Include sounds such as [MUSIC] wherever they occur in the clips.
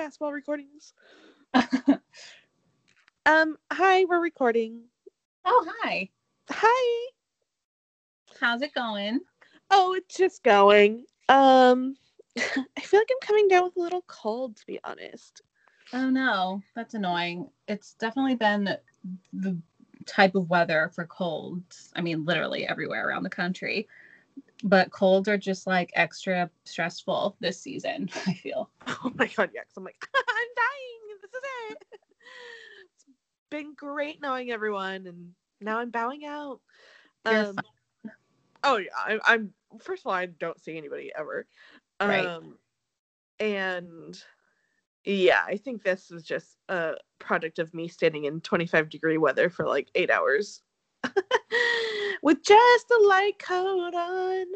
mask while recording this. [LAUGHS] um, hi, we're recording. Oh, hi. Hi. How's it going? Oh, it's just going. Um, [LAUGHS] I feel like I'm coming down with a little cold, to be honest. Oh no, that's annoying. It's definitely been the type of weather for colds. I mean, literally everywhere around the country. But colds are just like extra stressful this season, [LAUGHS] I feel. Oh my god, yeah, I'm like, [LAUGHS] I'm dying. This is it. It's been great knowing everyone, and now I'm bowing out. Um, oh yeah, I, I'm. First of all, I don't see anybody ever. Right. Um, and yeah, I think this was just a product of me standing in 25 degree weather for like eight hours [LAUGHS] with just a light coat on.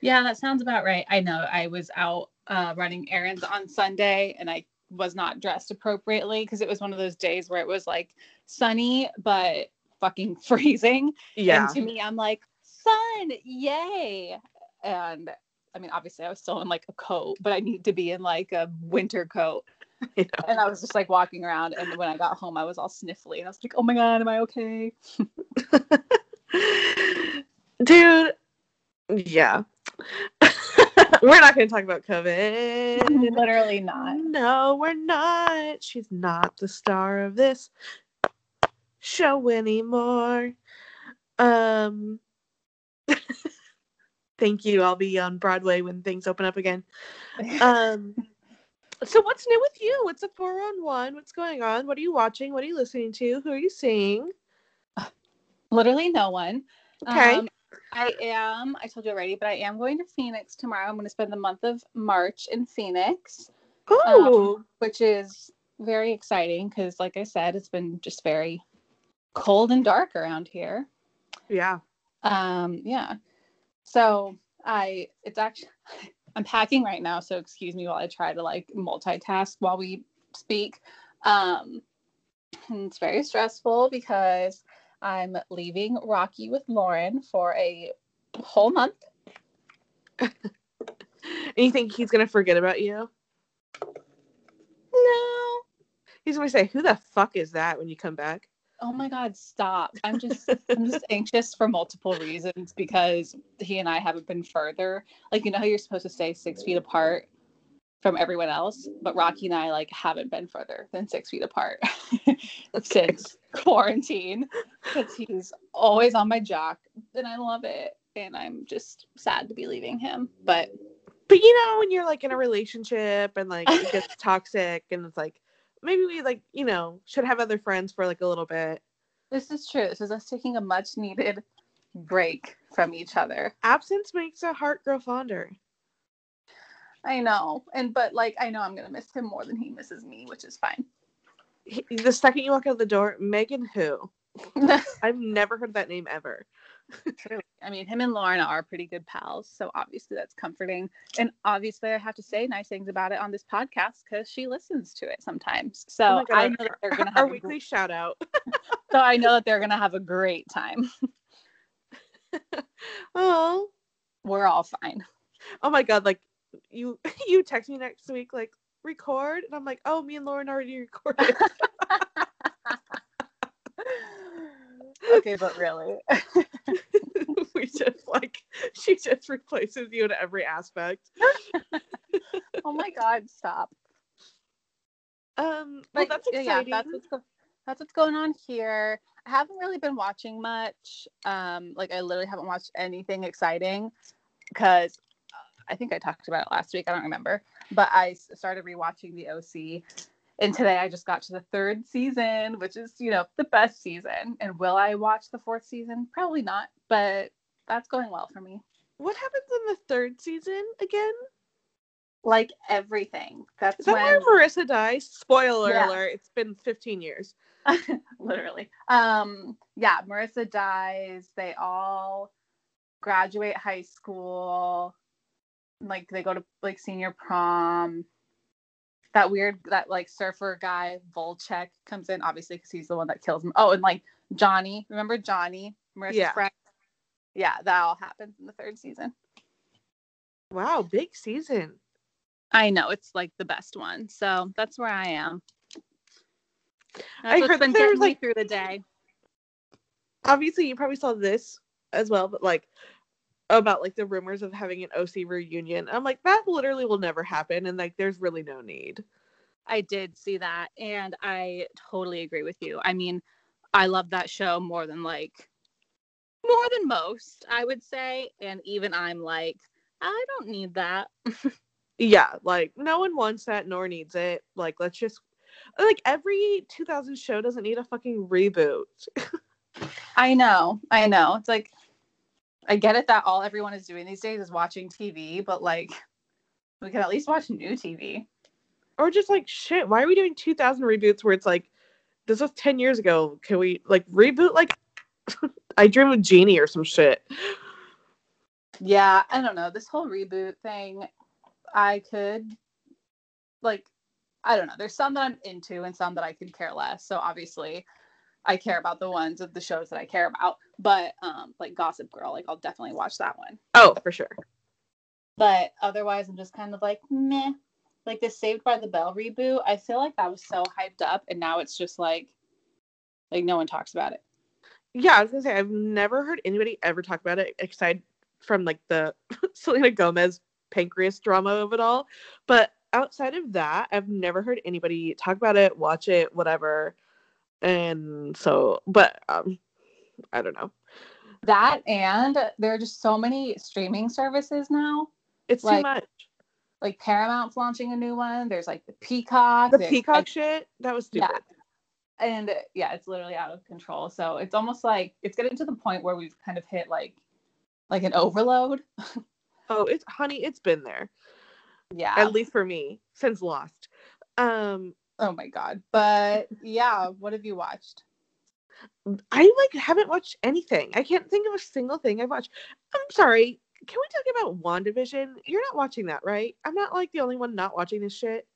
Yeah, that sounds about right. I know I was out uh, running errands on Sunday and I was not dressed appropriately because it was one of those days where it was like sunny but fucking [LAUGHS] freezing. Yeah. And to me, I'm like, sun, yay. And I mean, obviously, I was still in like a coat, but I need to be in like a winter coat. [LAUGHS] Yeah. And I was just like walking around. And when I got home, I was all sniffly. And I was like, oh my God, am I okay? [LAUGHS] Dude, yeah. [LAUGHS] we're not going to talk about COVID. Literally not. No, we're not. She's not the star of this show anymore. Um Thank you. I'll be on Broadway when things open up again. Um so what's new with you? What's a 4 on 1? What's going on? What are you watching? What are you listening to? Who are you seeing? Literally no one. Okay. Um, I am, I told you already, but I am going to Phoenix tomorrow. I'm going to spend the month of March in Phoenix. Oh, which is very exciting because, like I said, it's been just very cold and dark around here. yeah. Um, yeah. So I, it's actually, [LAUGHS] I'm packing right now. So excuse me while I try to like multitask while we speak. Um, and it's very stressful because I'm leaving Rocky with Lauren for a whole month. [LAUGHS] And you think he's going to forget about you? No. He's going to say, "Who the fuck is that?" when you come back. Oh my God, stop. I'm just [LAUGHS] I'm just anxious for multiple reasons because he and I haven't been further. Like you know how you're supposed to stay six feet apart from everyone else, but Rocky and I like haven't been further than six feet apart [LAUGHS] since quarantine. Because he's always on my jock and I love it. And I'm just sad to be leaving him. But But you know, when you're like in a relationship and like it gets [LAUGHS] toxic and it's like maybe we like, you know, should have other friends for like a little bit. this is true. This is us taking a much needed break from each other. Absence makes a heart grow fonder. I know. And but like I know I'm gonna miss him more than he misses me, which is fine. He- The second you walk out the door, Megan who? [LAUGHS] I've never heard that name ever. True. I mean, him and Lauren are pretty good pals, so obviously that's comforting. And obviously, I have to say nice things about it on this podcast because she listens to it sometimes. So Oh I know that they're gonna Our have a, weekly shout out. [LAUGHS] so I know that they're gonna have a great time. [LAUGHS] Oh, We're all fine. oh my god! Like you, [LAUGHS] you text me next week like record, and I'm like, oh, me and Lauren already recorded. Okay, but really, [LAUGHS] we just like she just replaces you in every aspect. [LAUGHS] oh my God, stop. Um, well, But that's exciting. yeah, that's what's go- that's what's going on here. I haven't really been watching much. Um, like I literally haven't watched anything exciting because I think I talked about it last week. I don't remember, but I started rewatching the OC, and today I just got to the third season, which is you know the best season. And will I watch the fourth season? Probably not, but that's going well for me. What happens in the third season again? Like everything. That's Is that when where Marissa dies? Spoiler Yeah. alert! It's been 15 years. [LAUGHS] literally um yeah marissa dies they all graduate high school like they go to like senior prom that weird that like surfer guy volchok comes in obviously because he's the one that kills him oh and like johnny remember johnny marissa's Yeah. friend yeah that all happens in the third season Wow, big season. I know it's like the best one. So that's where I am. That's I what's heard been getting was, me through the day. Obviously, you probably saw this as well, but like about like the rumors of having an OC reunion. I'm like, that literally will never happen, and like, there's really no need. I did see that and I totally agree with you. I mean, I love that show more than like more than most, I would say. And even I'm like, I don't need that. [LAUGHS] Yeah, like no one wants that nor needs it. Like, let's just like every 2000 show doesn't need a fucking reboot. [LAUGHS] I know. I know. It's like I get it that all everyone is doing these days is watching TV, but like we can at least watch new TV. or just like shit why are we doing 2000 reboots where it's like this was 10 years ago can we like reboot like [LAUGHS] i dream of jeannie or some shit Yeah, I don't know. This whole reboot thing, I could like I don't know. There's some that I'm into and some that I could care less. So obviously I care about the ones of the shows that I care about. But um like Gossip Girl, like I'll definitely watch that one. oh for sure But otherwise I'm just kind of like meh. Like the Saved by the Bell reboot, I feel like that was so hyped up and now it's just like like no one talks about it. yeah i was gonna say i've never heard anybody ever talk about it aside from like the [LAUGHS] selena gomez pancreas drama of it all but outside of that i've never heard anybody talk about it watch it whatever and so but um i don't know That and there are just so many streaming services now. it's too much like Paramount's launching a new one. There's like the Peacock. the peacock shit that was Yeah. stupid and uh, yeah, it's literally out of control. So it's almost like it's getting to the point where we've kind of hit like like an overload. [LAUGHS] oh it's honey it's been there Yeah. at least for me since lost um oh my god. But yeah, what have you watched? i like haven't watched anything i can't think of a single thing i've watched i'm sorry can we talk about wandavision you're not watching that right i'm not like the only one not watching this shit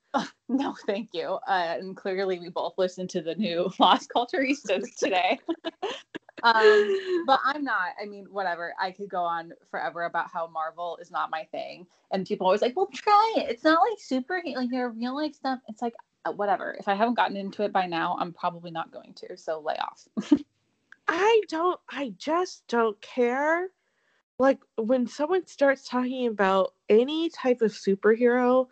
No, thank you. Uh, and clearly, we both listened to the new [LAUGHS] Las Culturistas today. [LAUGHS] um, but I'm not. I mean, whatever. I could go on forever about how Marvel is not my thing, and people always like, "Well, try it. It's not like super like your real life stuff." It's like Uh, whatever. If I haven't gotten into it by now, I'm probably not going to. So lay off. [LAUGHS] i don't i just don't care like when someone starts talking about any type of superhero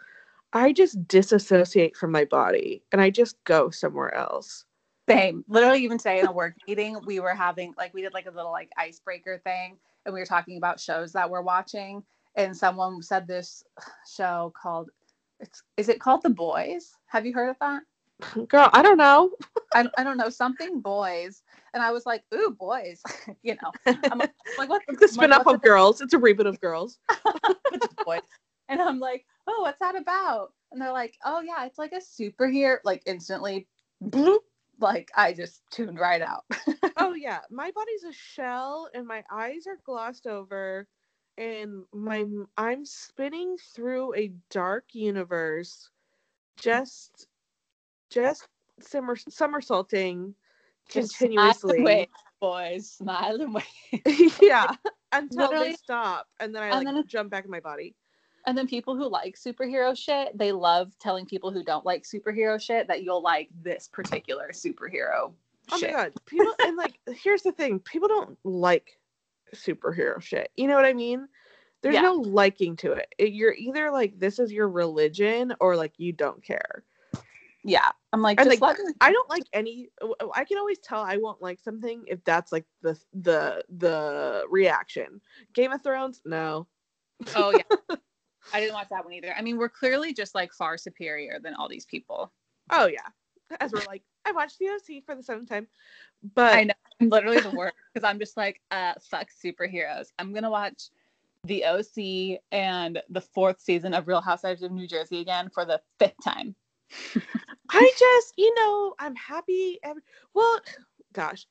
i just disassociate from my body and i just go somewhere else Same. Literally, even today in a work meeting, [LAUGHS] we were having like we did like a little like icebreaker thing, and we were talking about shows that we're watching. And someone said this [SIGHS] show called it's is it called The Boys? Have you heard of that? girl i don't know I, I don't know something boys, and I was like, ooh boys, [LAUGHS] you know. I'm like, like what [LAUGHS] it's a spin-off of girls it's a reboot of girls [LAUGHS] boys? And I'm like, oh, what's that about? And they're like, oh yeah, it's like a superhero. Like instantly, bloop, like I just tuned right out. oh yeah my body's a shell and my eyes are glossed over and my i'm spinning through a dark universe just just simmer, somersaulting Just smile and continuously boys, smile and wave. [LAUGHS] yeah until Literally. they stop and then i And like then jump back in my body And then people who like superhero shit, they love telling people who don't like superhero shit that you'll like this particular superhero oh shit. my god people and like here's the thing people don't like superhero shit you know what i mean there's Yeah. no liking to it. it you're either like this is your religion or like you don't care Yeah. I'm like, just like, me- I don't like any. I can always tell I won't like something if that's like the the the reaction. Game of Thrones, no. Oh yeah. [LAUGHS] I didn't watch that one either. I mean, we're clearly just like far superior than all these people. Oh yeah. As we're like, I watched the OC for the seventh time, but I know. I'm literally the worst because I'm just like, uh, fuck superheroes. I'm gonna watch the OC and the fourth season of Real Housewives of New Jersey again for the fifth time. I [LAUGHS] just, you know, I'm happy. Well, gosh,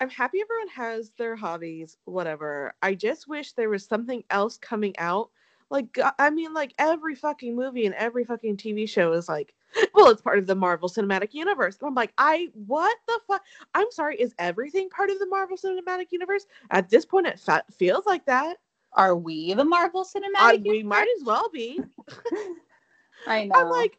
I'm happy everyone has their hobbies, whatever. I just wish there was something else coming out. Like, I mean, like every fucking movie and every fucking TV show is like, [LAUGHS] well, it's part of the Marvel Cinematic Universe. And I'm like, I, what the fuck? I'm sorry, is everything part of the Marvel Cinematic Universe? At this point, it fa- feels like that. Are we the Marvel Cinematic? Universe? we might as well be. [LAUGHS] I know. I'm like,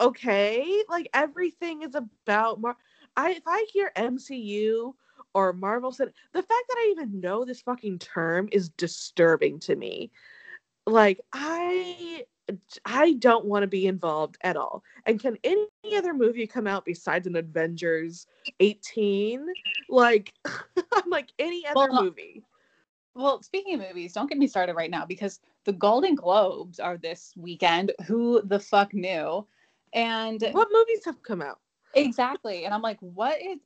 okay, like everything is about Mar. I if I hear MCU or Marvel said the fact that I even know this fucking term is disturbing to me. Like I I don't want to be involved at all. And can any other movie come out besides an Avengers 18? Like [LAUGHS] I'm like any other Well, movie. well, speaking of movies, don't get me started right now because the Golden Globes are this weekend. Who the fuck knew? And What movies have come out? exactly. And I'm like, what is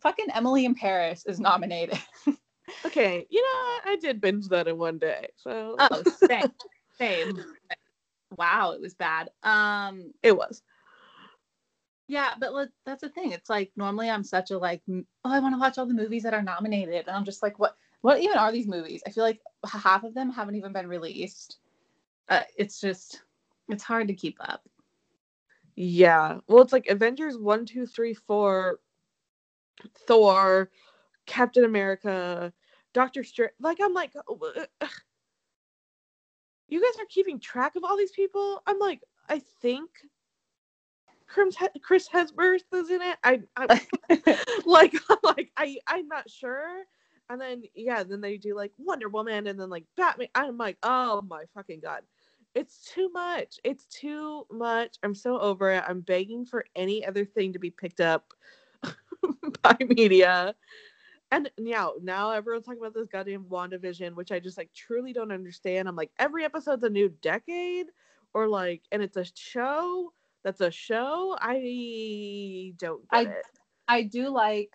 fucking Emily in Paris is nominated? [LAUGHS] Okay, you know, I did binge that in one day. So Oh, same. same. [LAUGHS] Wow, it was bad. Um, it was. yeah, but let, that's the thing. It's like normally I'm such a like, oh, I want to watch all the movies that are nominated, and I'm just like, what? What even are these movies? I feel like half of them haven't even been released. Uh, it's just, it's hard to keep up. Yeah. Well, it's like Avengers 1, 2, 3, 4, Thor, Captain America, Doctor Strange. Like, I'm like, ugh. You guys are keeping track of all these people? I'm like, I think Chris Hemsworth is in it. I, I [LAUGHS] [LAUGHS] like, I'm like, I, I'm not sure. And then, yeah, then they do like Wonder Woman and then like Batman. I'm like, oh my fucking God. It's too much. It's too much. I'm so over it. I'm begging for any other thing to be picked up [LAUGHS] by media. And now, now everyone's talking about this goddamn WandaVision, which I just like truly don't understand. I'm like, every episode's a new decade, or like, and it's a show that's a show. I don't get I- it. I do like.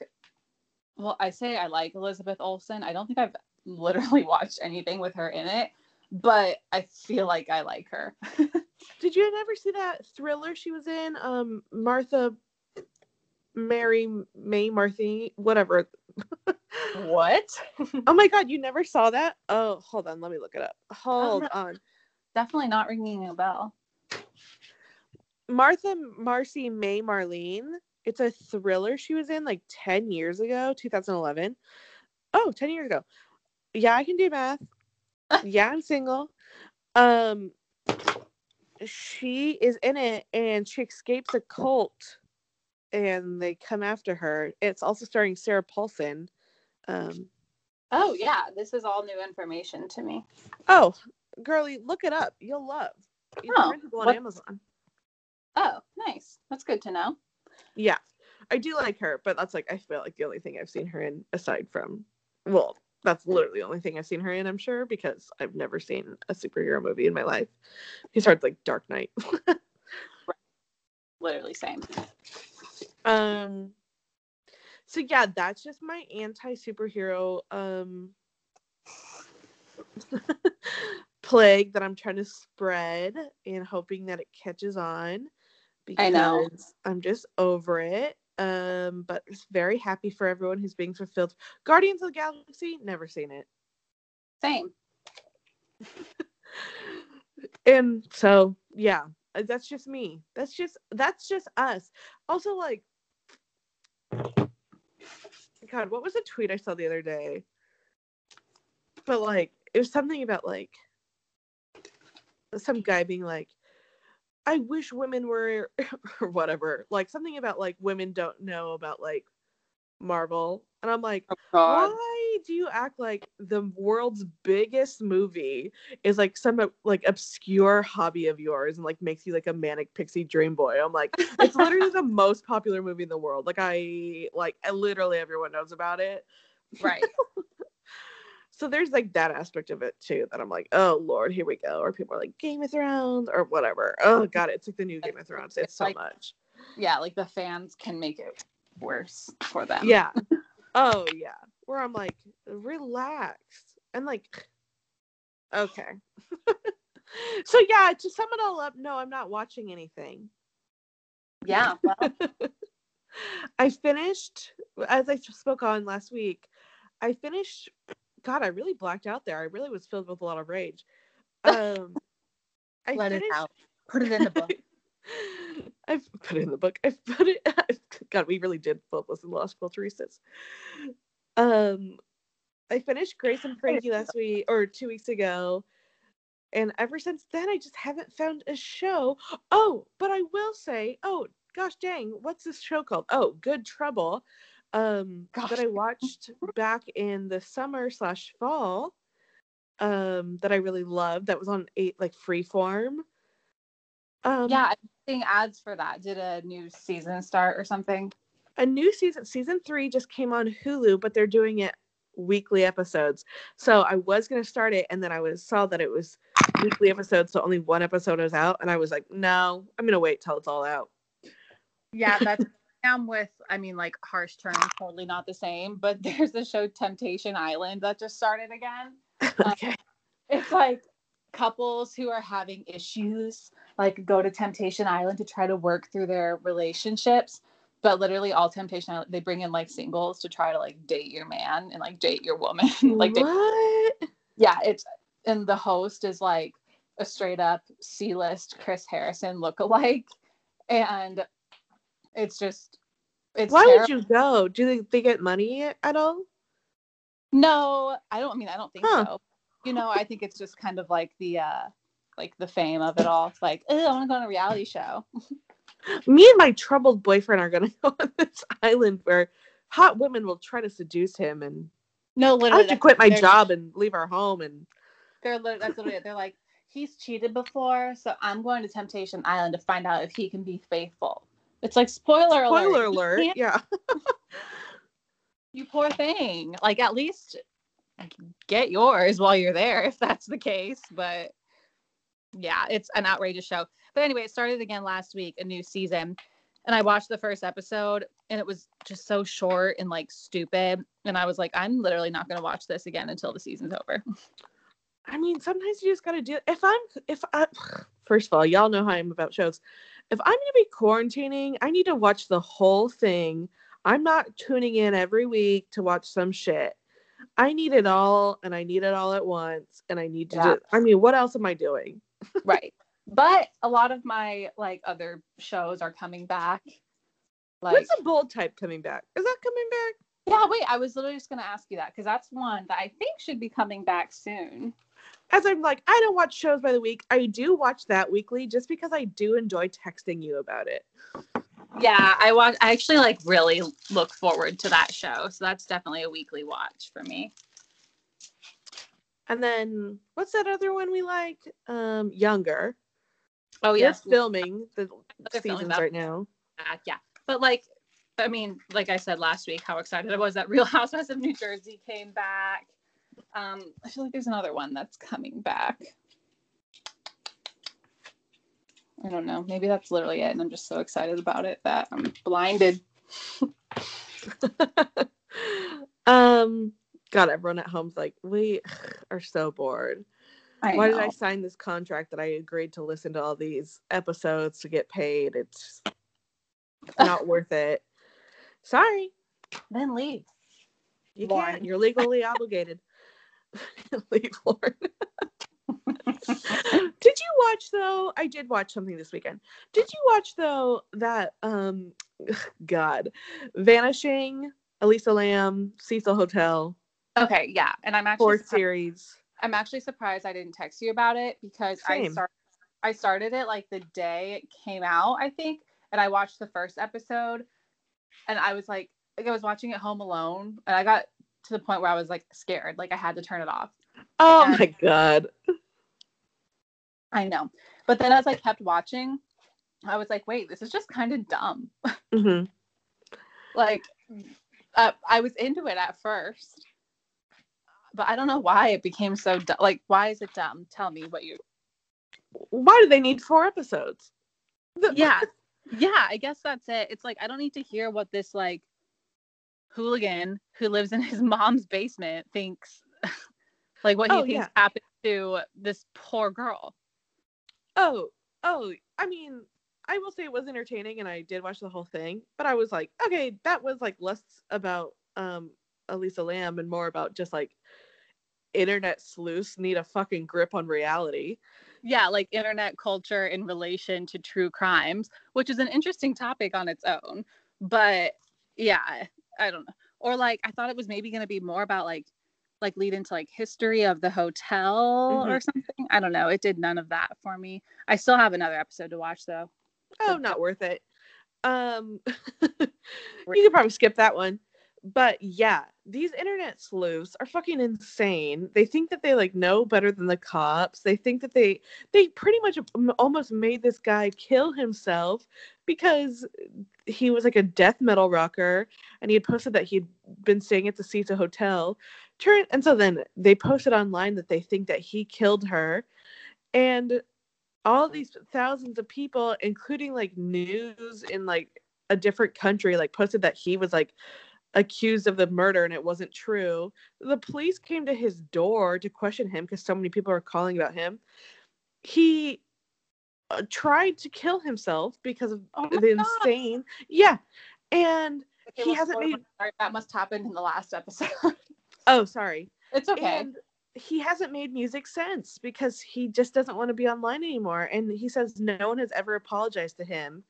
Well, I say I like Elizabeth Olsen. I don't think I've [LAUGHS] literally watched anything with her in it, but I feel like I like her. [LAUGHS] Did you ever see that thriller she was in? Um, Martha, Mary, May, Marthy, whatever. What? [LAUGHS] Oh my God, you never saw that? Oh, hold on, let me look it up. Hold no. on. Definitely not ringing a bell. Martha, Marcy, May, Marlene. It's a thriller she was in like 10 years ago, 2011. Oh, 10 years ago. Yeah, I can do math. [LAUGHS] yeah, I'm single. Um, she is in it and she escapes a cult and they come after her. It's also starring Sarah Paulson. Um, Oh yeah, this is all new information to me. oh, girly, look it up. You'll love. It's Oh, on what- Amazon. Oh, nice. That's good to know. Yeah, I do like her, but that's like I feel like the only thing I've seen her in aside from, well, that's literally the only thing I've seen her in. I'm sure because I've never seen a superhero movie in my life. Besides like Dark Knight. [LAUGHS] Literally same. Um. So yeah, that's just my anti superhero um [LAUGHS] plague that I'm trying to spread and hoping that it catches on. I know. because I'm just over it. Um, but very happy for everyone who's being fulfilled. Guardians of the Galaxy, never seen it. Same. [LAUGHS] And so yeah, that's just me. That's just that's just us. Also, like God, what was a tweet I saw the other day? But like it was something about like some guy being like, I wish women were [LAUGHS] or whatever. Like something about like women don't know about like Marvel. And I'm like, Oh God. Do you act like the world's biggest movie is like some like obscure hobby of yours and like makes you like a manic pixie dream boy? I'm like, it's literally the [LAUGHS] most popular movie in the world. Like I like I, literally everyone knows about it. Right. [LAUGHS] So there's like that aspect of it too that I'm like, oh lord, here we go. Or people are like Game of Thrones or whatever. Oh god, it's like the new Game of Thrones. It's so Like- much. Yeah, like the fans can make it worse for them. Yeah. [LAUGHS] Oh yeah. Where I'm like, relax. And like [SIGHS] okay. [LAUGHS] so yeah, to sum it all up, no, I'm not watching anything. Yeah. Well, [LAUGHS] I finished as I spoke on last week, I finished God, I really blacked out there. I really was filled with a lot of rage. [LAUGHS] Um I let it out. Put it in the book. I've put it in the book. I've put it. God, we really did flip this in Lost Filteristas. Um, I finished Grace and Frankie last week or two weeks ago. and ever since then I just haven't found a show. Oh, but I will say, oh gosh dang, what's this show called? Oh, Good Trouble. Um Gosh. that I watched back in the summer slash fall. Um, that I really loved. That was on eight like freeform. Um yeah, I'm seeing ads for that. Did a new season start or something? A new season season three just came on hulu but they're doing it weekly episodes so i was going to start it and then i was saw that it was weekly episodes so only one episode was out and i was like no i'm going to wait till it's all out Yeah, [LAUGHS] that's I'm with I mean like harsh terms, totally not the same, but [LAUGHS] there's the show Temptation Island that just started again. [LAUGHS] okay It's like couples who are having issues like go to Temptation Island to try to work through their relationships. But literally all Temptation Island they bring in like singles to try to like date your man and like date your woman. [LAUGHS] like what yeah, it's and the host is like a straight up C list Chris Harrison look-alike And it's just it's why would you go do they, they get money at all No, I don't I mean I don't think Huh. so. You know, I think it's just kind of like the uh like the fame of it all. It's like, oh, I want to go on a reality show. [LAUGHS] me and my troubled boyfriend are going [LAUGHS] to go on this island where hot women will try to seduce him and No, i literally, have to quit my job and leave our home and They're lit- that's literally it. They're like, he's cheated before, so I'm going to Temptation Island to find out if he can be faithful. It's like spoiler alert. spoiler you alert yeah [LAUGHS] You poor thing. Like at least get yours while you're there if that's the case. But yeah, it's an outrageous show. But anyway, it started again last week, a new season. And I watched the first episode and it was just so short and like stupid. And I was like, I'm literally not gonna watch this again until the season's over. I mean, sometimes you just gotta do. If I'm, if I, [SIGHS] first of all, y'all know how I'm about shows. If I'm gonna be quarantining, I need to watch the whole thing. I'm not tuning in every week to watch some shit. I need it all, and I need it all at once, and I need to. Yeah. Do, I mean, what else am I doing? [LAUGHS] right. But a lot of my like other shows are coming back. Like When's the bold type coming back? Is that coming back? yeah, wait, I was literally just gonna ask you that because that's one that I think should be coming back soon. As I'm like, I don't watch shows by the week. I do watch that weekly just because I do enjoy texting you about it. Yeah, I watch. I actually like really look forward to that show, so that's definitely a weekly watch for me. And then what's that other one we like? Um, Younger. Oh They're yes, filming the They're seasons that. right now. back, yeah. But like, I mean, like I said last week, how excited I was that [LAUGHS] Real Housewives of New Jersey came back. Um, I feel like there's another one that's coming back. I don't know. Maybe that's literally it, and I'm just so excited about it that I'm blinded. [LAUGHS] [LAUGHS] um, God, everyone at home's like, we are so bored. I Why know. did I sign this contract that I agreed to listen to all these episodes to get paid? It's [LAUGHS] not worth it. Sorry, Then leave. you Lauren. can't. You're legally obligated. [LAUGHS] Leave Lauren. [LAUGHS] did you watch though? I did watch something this weekend. Did you watch though that um God Vanishing, Elisa Lam, Cecil Hotel, Okay, yeah, and I'm actually fourth surprised- series. I'm actually surprised I didn't text you about it because I Same. start I started it like the day it came out, I think, and I watched the first episode and I was like, like I was watching it home alone and I got to the point where I was like scared, like I had to turn it off. Oh And- my God. I know. But then as I kept watching, I was like, wait, this is just kind of dumb. hmm [LAUGHS] like uh, I was into it at first. But I don't know why it became so dumb. Like, why is it dumb? Tell me what you Why do they need four episodes? Yeah [LAUGHS] yeah i guess that's it it's like i don't need to hear what this like hooligan who lives in [LAUGHS] his mom's basement thinks [LAUGHS] like what he Oh, thinks yeah. happened to this poor girl Oh, oh, I mean, I will say it was entertaining and I did watch the whole thing, but I was like, okay, that was like less about um Elisa Lam and more about just like internet sleuths need a fucking grip on reality. yeah like internet culture in relation to true crimes which is an interesting topic on its own but yeah i don't know or like i thought it was maybe going to be more about like like lead into like history of the hotel or something. I don't know. It did none of that for me. I still have another episode to watch though. Oh, not worth it. Um, [LAUGHS] you could probably skip that one. But yeah, these internet sleuths are fucking insane. They think that they like know better than the cops. They think that they they pretty much um, almost made this guy kill himself because he was like a death metal rocker and he had posted that he'd been staying at the Cecil Hotel. Turn and so then they posted online that they think that he killed her. And all these thousands of people, including like news in like a different country, like posted that he was like accused of the murder and it wasn't true. The police came to his door to question him because so many people are calling about him. He uh, tried to kill himself because of Oh the God. insane. Yeah. And Okay, he well, hasn't made alert, that must happen in the last episode. [LAUGHS] oh sorry. it's okay. And he hasn't made music since because he just doesn't want to be online anymore. And he says no one has ever apologized to him.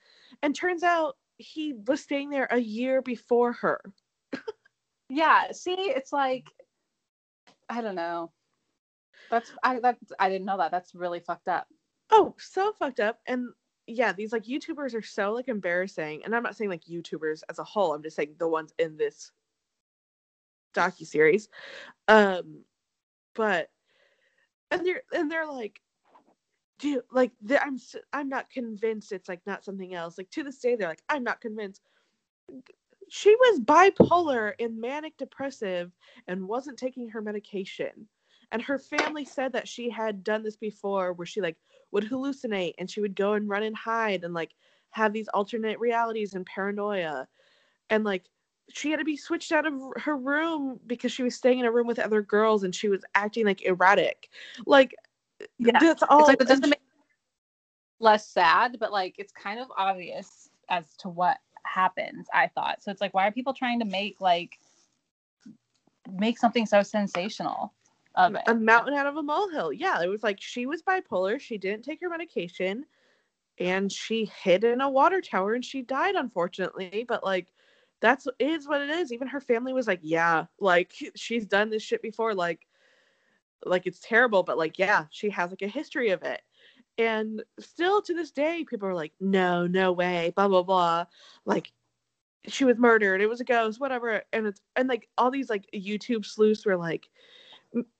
And turns out he was staying there a year before her. Yeah, see, it's like I don't know. That's I that I didn't know that. That's really fucked up. Oh, so fucked up. And yeah, these like YouTubers are so like embarrassing. And I'm not saying like YouTubers as a whole. I'm just saying the ones in this docu series. Um, but and they're and they're like, dude, like I'm I'm not convinced it's like not something else. Like to this day, they're like, I'm not convinced. She was bipolar and manic depressive and wasn't taking her medication. And her family said that she had done this before where she like would hallucinate and she would go and run and hide and like have these alternate realities and paranoia. And like she had to be switched out of her room because she was staying in a room with other girls and she was acting like erratic. Like Yeah. that's all it's like that doesn't make less sad, but like it's kind of obvious as to what happens, I thought. So it's like why are people trying to make like make something so sensational of it? a mountain out of a molehill. Yeah, it was like she was bipolar. She didn't take her medication, and she hid in a water tower and she died, unfortunately. But like, that's is what it is. Even her family was like, "Yeah, like [LAUGHS] she's done this shit before. Like, like it's terrible, but like, yeah, she has like a history of it." And still to this day, people are like, "No, no way," blah blah blah. Like, she was murdered. It was a ghost, whatever. And it's and like all these like YouTube sleuths were like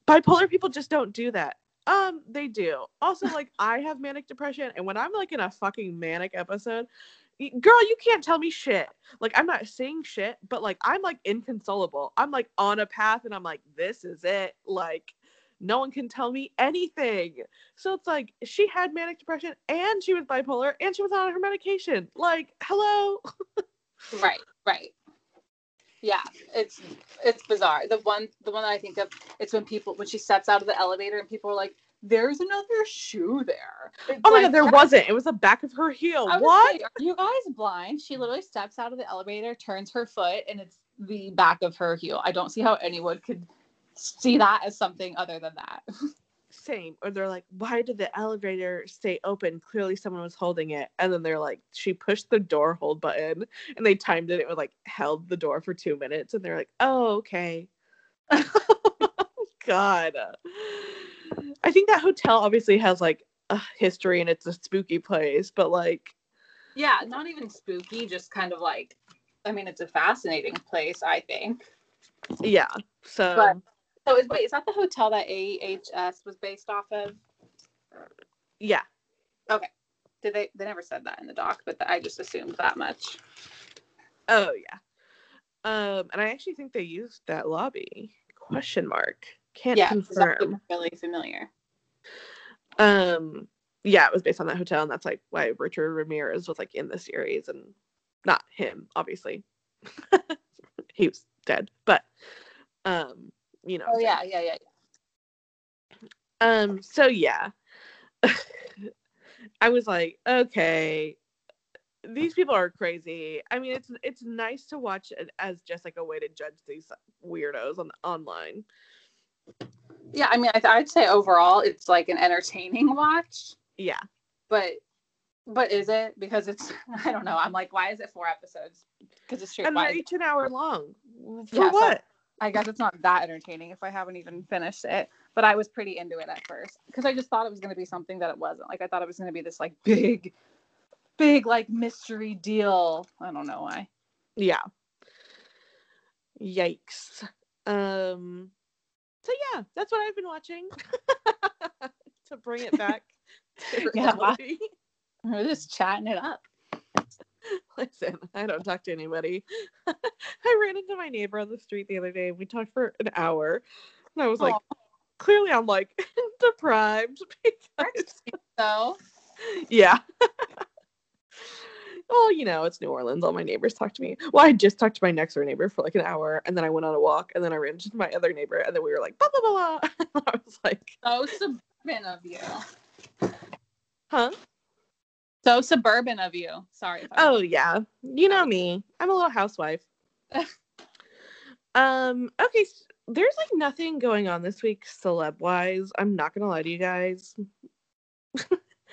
bipolar people just don't do that. Um, they do. Also, [LAUGHS] like I have manic depression, and when I'm like in a fucking manic episode, girl, you can't tell me shit. Like I'm not saying shit, but like I'm like inconsolable. I'm like on a path, and I'm like, this is it. Like no one can tell me anything. So it's like she had manic depression, and she was bipolar, and she was on her medication. Like, hello. [LAUGHS] Right, right. Yeah, it's it's bizarre. The one the one that I think of it's when people when she steps out of the elevator and people are like, "There's another shoe there." Oh it's Oh my like, god, there wasn't. It was the back of her heel. What? saying, are you guys blind? She literally steps out of the elevator, turns her foot, and it's the back of her heel. I don't see how anyone could see that as something other than that. same. Or they're like why did the elevator stay open? Clearly someone was holding it. And then they're like she pushed the door hold button and they timed it. It was like held the door for two minutes and they're like oh okay. [LAUGHS] God. I think that hotel obviously has like a history and it's a spooky place but like Yeah, not even spooky, just kind of like, I mean, it's a fascinating place, I think. yeah so But- So is wait, is that the hotel that AHS was based off of? yeah Okay. Did they? They never said that in the doc, but I just assumed that much. oh yeah um and i actually think they used that lobby question mark can't yeah, confirm really familiar. Um, yeah, it was based on that hotel, and that's like why Richard Ramirez was like in the series, and not him, obviously. [LAUGHS] he was dead, but um, you know. Oh yeah, yeah, yeah. Um. So yeah, [LAUGHS] I was like, okay, these people are crazy. I mean, it's it's nice to watch it as just like a way to judge these weirdos on online. Yeah, I mean, I th- I'd say overall it's like an entertaining watch, Yeah. but but is it? Because it's [LAUGHS] I don't know. I'm like, why is it four episodes? Because it's straight. and they're each an hour long. For Yeah, what? I guess it's not that entertaining if I haven't even finished it. But I was pretty into it at first because I just thought it was going to be something that it wasn't. Like I thought it was going to be this like big, big like mystery deal. I don't know why. Yeah. Yikes. Um. So yeah, that's what I've been watching. [LAUGHS] to bring it back. [LAUGHS] To Yeah. We're just chatting it up. [LAUGHS] Listen, I don't talk to anybody. [LAUGHS] I ran into my neighbor on the street the other day. And we talked for an hour. And I was like, clearly I'm like [LAUGHS] deprived because So yeah. well, you know, it's New Orleans. All my neighbors talk to me. Well, I just talked to my next door neighbor for like an hour and then I went on a walk and then I ran into my other neighbor and then we were like blah blah blah blah. I was like, so suburban of you. huh? So suburban of you. Sorry. Oh yeah, you know me. I'm a little housewife. [LAUGHS] um. Okay. s- There's like nothing going on this week, celeb wise. I'm not gonna lie to you guys.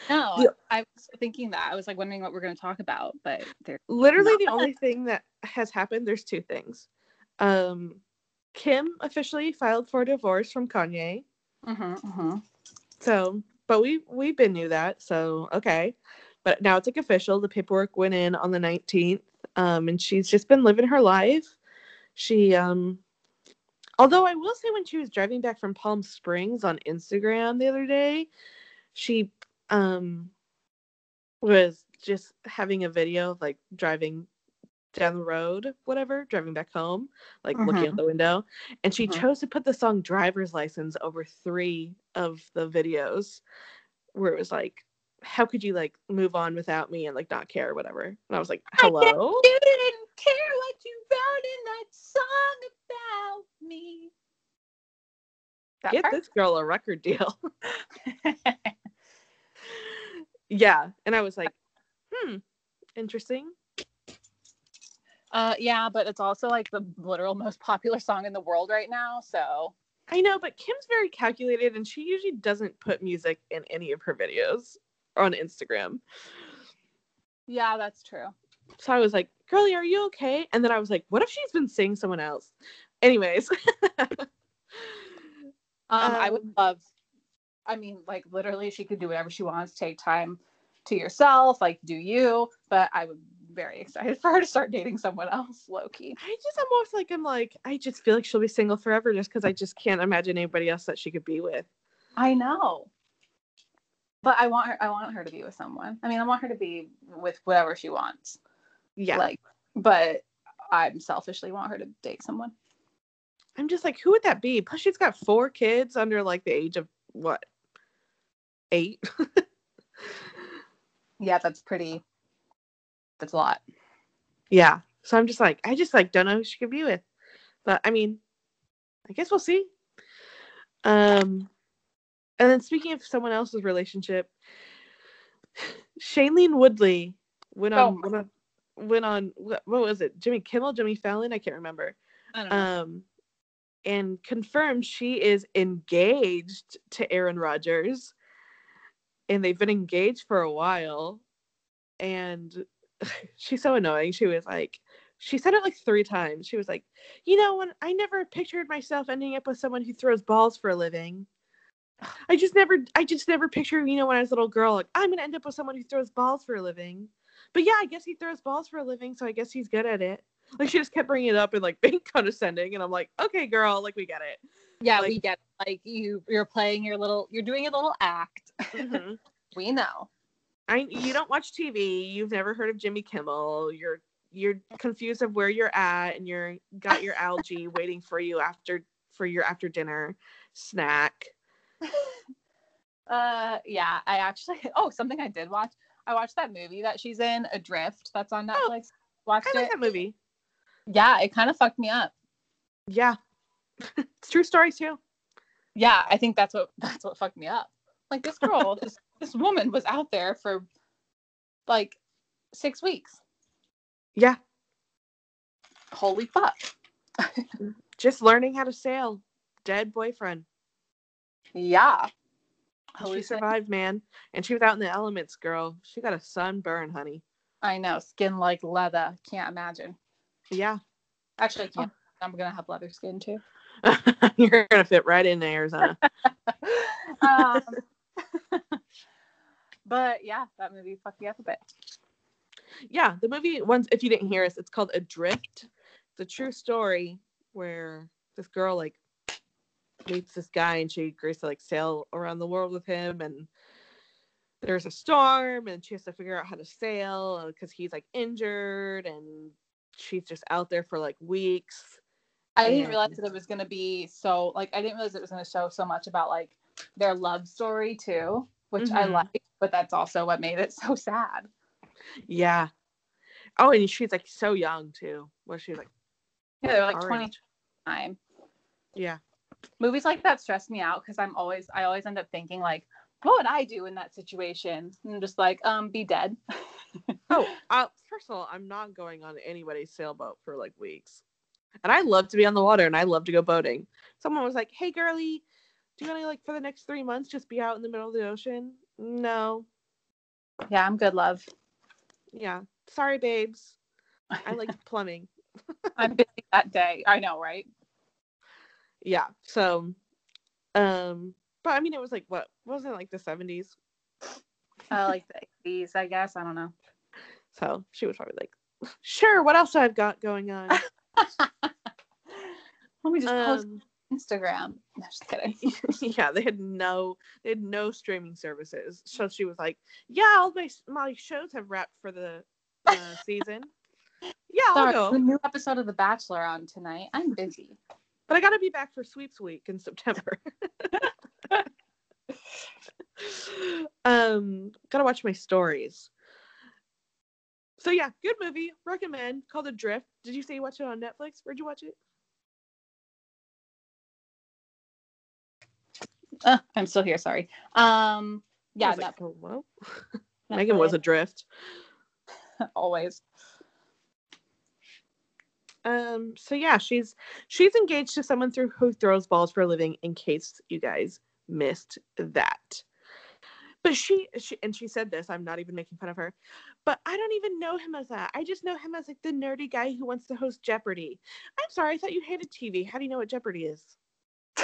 no, [LAUGHS] Yeah. I was thinking that. I was like wondering what we're going to talk about, but there. Literally, Not the [LAUGHS] only thing that has happened. There's two things. Um, Kim officially filed for divorce from Kanye. Mm-hmm, mm-hmm. So, but we we been knew that. So okay, but now it's like official. The paperwork went in on the 19th. Um, and she's just been living her life. She um, although I will say when she was driving back from Palm Springs on Instagram the other day, she um was just having a video of like driving down the road, whatever, driving back home, like looking out the window. And she Mhm. chose to put the song driver's license over three of the videos where it was like, how could you like move on without me and like not care or whatever? And I was like, hello? You didn't care what you wrote in that song about me. That Get part? this girl a record deal. [LAUGHS] yeah. And I was like, hmm, interesting. uh, yeah, but it's also like the literal most popular song in the world right now. So I know, but Kim's very calculated and she usually doesn't put music in any of her videos on Instagram. yeah, that's true. So I was like, girlie, are you okay? And then I was like, what if she's been seeing someone else? Anyways. [LAUGHS] Um, I would Um, love. I mean, like literally, she could do whatever she wants. Take time to yourself, like do you. But I would very excited [LAUGHS] for her to start dating someone else, low key. I just almost like I'm like, I just feel like she'll be single forever just because I just can't imagine anybody else that she could be with. I know. But I want her. I want her to be with someone. I mean, I want her to be with whatever she wants. Yeah. Like, but I'm selfishly want her to date someone. I'm just like, who would that be? Plus, she's got four kids under like the age of what? Eight? [LAUGHS] Yeah, that's pretty. That's a lot. yeah. So I'm just like, I just like don't know who she could be with. But I mean, I guess we'll see. Um and then speaking of someone else's relationship, Shailene Woodley went on, Oh. went on went on what, what was it? Jimmy Kimmel, Jimmy Fallon? I can't remember. I. Um and confirmed she is engaged to Aaron Rodgers. And they've been engaged for a while. And [LAUGHS] she's so annoying. She was like, she said it like three times. She was like, you know, when I never pictured myself ending up with someone who throws balls for a living. I just never, I just never pictured, you know, when I was a little girl, like I'm gonna end up with someone who throws balls for a living. But yeah, I guess he throws balls for a living, so I guess he's good at it. Like she just kept bringing it up and like [LAUGHS] being condescending, and I'm like, okay, girl, like we get it. yeah, like- we get it. like you. You're playing your little. You're doing a little act. Mhm. [LAUGHS] We know. I you don't watch TV. You've never heard of Jimmy Kimmel. You're you're confused of where you're at, and you're got your algae [LAUGHS] waiting for you after for your after dinner snack. [LAUGHS] Uh, yeah, I actually. [LAUGHS] Oh, something I did watch. I watched that movie that she's in, Adrift. That's on Oh, Netflix. Watched I like it. that movie. Yeah, it kind of fucked me up. Yeah, [LAUGHS] it's true story too. Yeah, I think that's what that's what fucked me up. Like this girl, this this woman was out there for like six weeks. Yeah, Holy fuck. just learning how to sail. Dead boyfriend. Yeah. She Holy shit. survived, man, and she was out in the elements, girl. She got a sunburn, honey. I know, skin like leather. Can't imagine. Yeah, Actually, I can. I'm gonna have leather skin too. [LAUGHS] You're gonna fit right in Arizona. [LAUGHS] um, [LAUGHS] but yeah, that movie fucked me up a bit. yeah, the movie once if you didn't hear us, it's called Adrift. It's a true story where this girl like meets this guy and she agrees to like sail around the world with him and there's a storm and she has to figure out how to sail because he's like injured and she's just out there for like weeks. I didn't realize that it was gonna be so like I didn't realize it was gonna show so much about like their love story too, which I Mhm. like, but that's also what made it [LAUGHS] so sad. Yeah. Oh, and she's like so young too. Was she like Yeah, they're like our 20 age? time. Yeah. Movies like that stress me out because I'm always I always end up thinking like, what would I do in that situation? And I'm just like, um, be dead. [LAUGHS] Oh, uh, first of all, I'm not going on anybody's sailboat for like weeks. And I love to be on the water and I love to go boating. Someone was like, hey, girly, do you want to, like, for the next three months, just be out in the middle of the ocean? No. yeah, I'm good, love. Yeah. Sorry, babes. I like [LAUGHS] plumbing. I'm busy that day. I know, right? Yeah. So, um, but I mean, it was like, what? Wasn't it like the 70s? Uh, like [LAUGHS] the 80s, I guess. I don't know. So she was probably like, sure, what else I've got going on? [LAUGHS] Let me just post um, Instagram. No, just kidding. [LAUGHS] yeah, they had no they had no streaming services. So she was like, "Yeah, all my my shows have wrapped for the uh, season. Yeah, I'll go, the new episode of The Bachelor on tonight. I'm busy. But I got to be back for Sweeps Week in September. [LAUGHS] um, gotta watch my stories. So yeah, good movie. Recommend. Called Adrift. Did you say you watched it on Netflix? Where'd you watch it? Uh, I'm still here. Sorry. Um, yeah, was like, oh, well. [LAUGHS] Megan was adrift. [LAUGHS] always. Um, so yeah, she's she's engaged to someone through who throws balls for a living. In case you guys missed that, but she she and she said this. I'm not even making fun of her, but I don't even know him as that. I just know him as like the nerdy guy who wants to host Jeopardy. I'm sorry, I thought you hated TV. How do you know what Jeopardy is? [LAUGHS]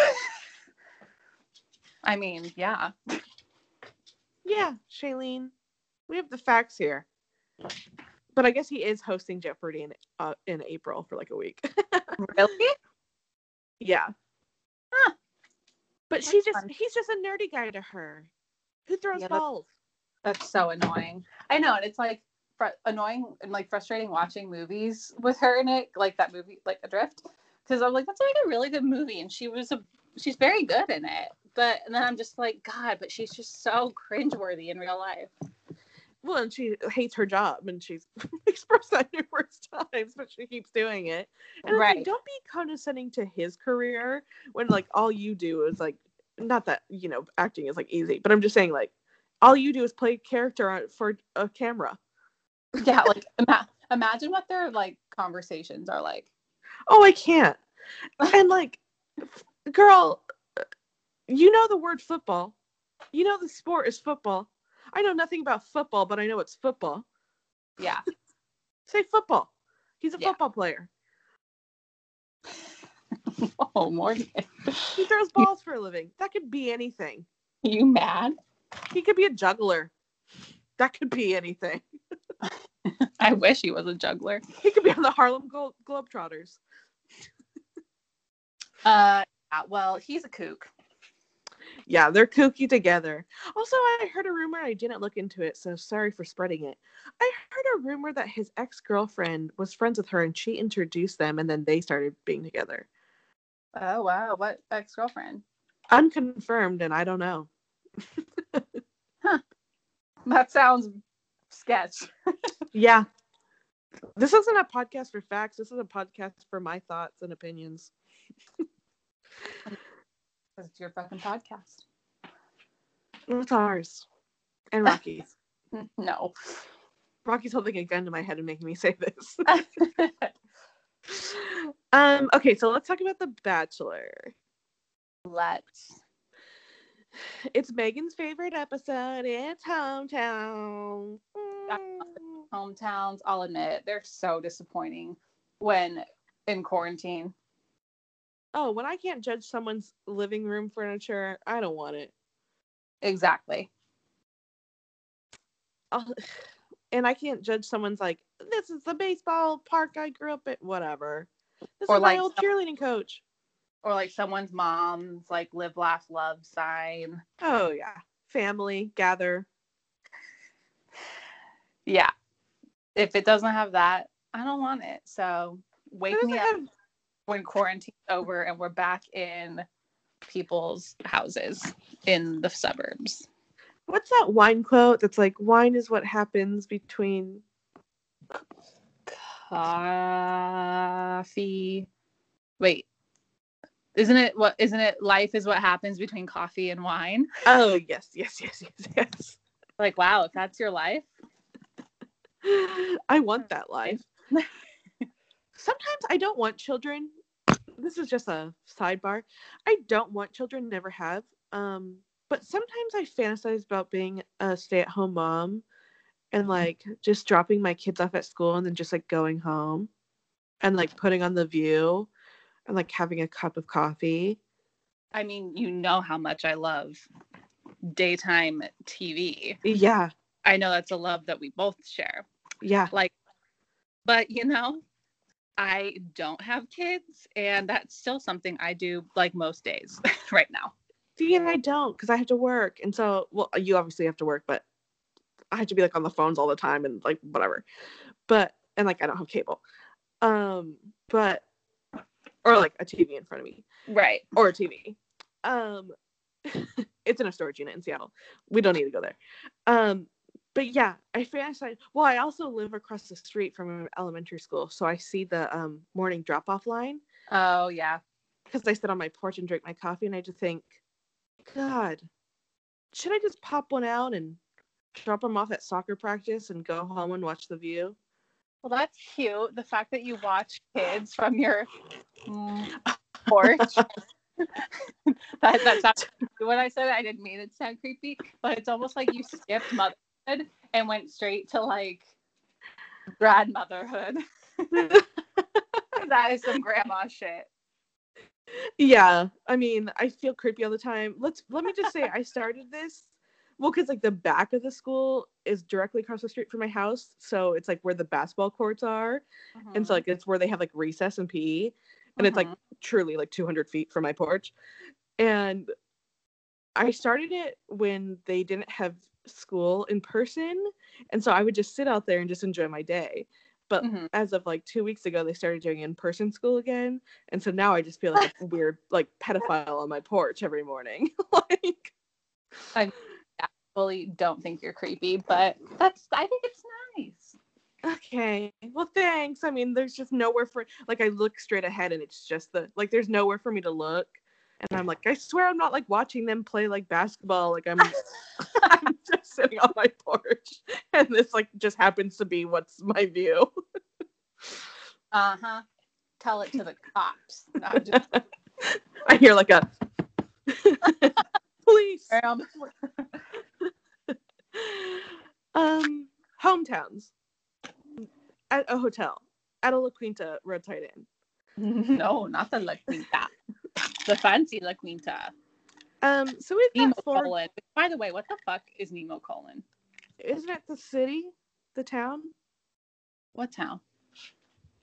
I mean, yeah. Yeah, Shailene, we have the facts here. But I guess he is hosting Jeopardy in uh, in April for like a week. [LAUGHS] Really? Yeah. Huh. But she just fun. he's just a nerdy guy to her. Who throws Yeah, that's- balls? That's so annoying. I know, and it's like fr- annoying and like frustrating watching movies with her in it, like that movie, like Adrift, because I'm like, that's like a really good movie, and she was a, she's very good in it. But and then I'm just like, God, but she's just so cringeworthy in real life. Well, and she hates her job and she's [LAUGHS] expressed that numerous times, but she keeps doing it. And Right. like, don't be condescending to his career when like all you do is like not that, you know, acting is like easy, but I'm just saying like all you do is play character on, for a camera. [LAUGHS] Yeah, like ima- imagine what their like conversations are like. Oh, I can't. [LAUGHS] And like, girl, you know the word football. You know the sport is football. I know nothing about football, but I know it's football. Yeah. [LAUGHS] Say football. He's a Yeah. football player. [LAUGHS] oh, Morgan, He throws balls for a living. That could be anything. you mad? He could be a juggler. That could be anything. [LAUGHS] I wish he was a juggler. He could be on the Harlem Glo- Globetrotters. Uh, well, he's a kook. Yeah, they're kooky together. Also, I heard a rumor. I didn't look into it, so sorry for spreading it. I heard a rumor that his ex girlfriend was friends with her and she introduced them and then they started being together. Oh wow, what ex girlfriend? Unconfirmed, and I don't know. huh. That sounds sketch. [LAUGHS] Yeah. This isn't a podcast for facts. This is a podcast for my thoughts and opinions. [LAUGHS] Because it's your fucking podcast. It's ours. And Rocky's. [LAUGHS] No. Rocky's holding a gun to my head and making me say this. [LAUGHS] um, okay, so let's talk about The Bachelor. Let's. It's Megan's favorite episode. It's hometown. I Hometowns, I'll admit, they're so disappointing when in quarantine. Oh, when I can't judge someone's living room furniture, I don't want it. Exactly. I'll, and I can't judge someone's like, this is the baseball park I grew up at, whatever. This Or is like my old some- cheerleading coach. Or like someone's mom's like live, laugh, love sign. Oh yeah, family gather. [SIGHS] Yeah. If it doesn't have that, I don't want it. So wake me up have- when quarantine's over and we're back in people's houses in the suburbs. What's that wine quote that's like, wine is what happens between. Coffee. Wait. Isn't it what isn't it life is what happens between coffee and wine? Oh yes, yes, yes, yes, yes. Like wow, if that's your life. [LAUGHS] I want that life. [LAUGHS] Sometimes I don't want children. This is just a sidebar. I don't want children, never have. Um, but sometimes I fantasize about being a stay-at-home mom and like just dropping my kids off at school and then just like going home and like putting on the view and like having a cup of coffee. I mean, you know how much I love daytime TV. Yeah, I know that's a love that we both share. yeah. Like, but you know, I don't have kids, and that's still something I do like most days [LAUGHS] right now. See, and I don't because I have to work. And so, well, you obviously have to work, but I have to be like on the phones all the time and like whatever. But, and like I don't have cable. Um, but, or like a TV in front of me Right. or a TV. Um, [LAUGHS] it's in a storage unit in Seattle. We don't need to go there. Um, but yeah, I fantasize. Well, I also live across the street from an elementary school, so I see the um morning drop off line Oh yeah. because I sit on my porch and drink my coffee, and I just think, God, should I just pop one out and drop them off at soccer practice and go home and watch the view? Well, that's cute. The fact that you watch kids from your mm, porch. [LAUGHS] that, that's not when I said it, I didn't mean it to sound creepy, but it's almost like you skipped motherhood and went straight to like grandmotherhood. [LAUGHS] that is some grandma shit. yeah, I mean, I feel creepy all the time. Let's let me just say, I started this well because like the back of the school is directly across the street from my house, so it's like where the basketball courts are, and so like it's where they have like recess and PE, and it's like Mhm. truly like 200 feet from my porch. And I started it when they didn't have school in person. And so I would just sit out there and just enjoy my day. But Mhm. as of like two weeks ago, they started doing in person school again. And so now I just feel like a weird, [LAUGHS] like pedophile on my porch every morning. [LAUGHS] like, I fully don't think you're creepy, but that's I think it's nice. okay, well, thanks. I mean, there's just nowhere for, like, I look straight ahead and it's just the, like, there's nowhere for me to look. And I'm like, I swear I'm not like watching them play like basketball. Like I'm, [LAUGHS] [LAUGHS] I'm just sitting on my porch, and this like just happens to be what's my view. Uh-huh. Tell it to the cops. No, just [LAUGHS] I hear like a police. um, hometowns at a hotel at a La Quinta roadside inn. No, not the La Quinta. The fancy La Quinta. Um, so we've Nemo got four. colon. By the way, what the fuck is Nemacolin? Isn't it the city, the town? What town?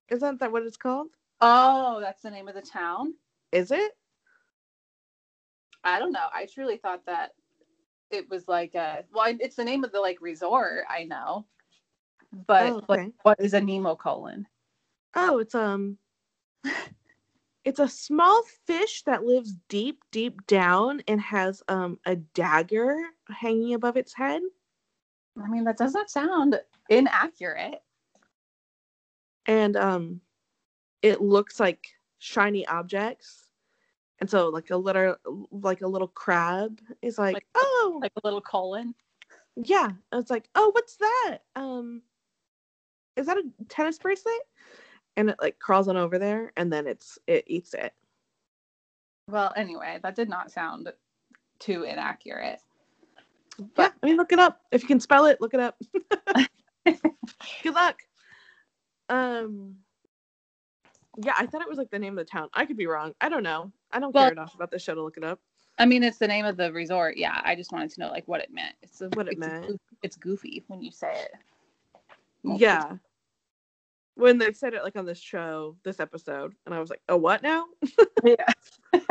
Isn't that what it's called? Oh, that's the name of the town. Is it? I don't know. I truly thought that it was like a well, it's the name of the like resort. I know, but Oh, like, what is a Nemacolin? Oh, it's um [LAUGHS] it's a small fish that lives deep, deep down and has um a dagger hanging above its head. I mean, that doesn't sound inaccurate. And um it looks like shiny objects. And so like a little like a little crab is like, Like- oh Like a little colon. yeah. It's like, oh what's that? Um is that a tennis bracelet? And it like crawls on over there and then it's it eats it. Well, anyway, that did not sound too inaccurate. Yeah, I mean, look it up. If you can spell it, look it up. [LAUGHS] Good luck. Um, Yeah, I thought it was like the name of the town. I could be wrong. I don't know. I don't Well- care enough about the show to look it up. I mean, it's the name of the resort. Yeah, I just wanted to know like what it meant. It's a, What it it's meant. goof- it's goofy when you say it. Multiple Yeah. When they said it like on this show, this episode, and I was like, "Oh, what now?" [LAUGHS] Yeah. [LAUGHS]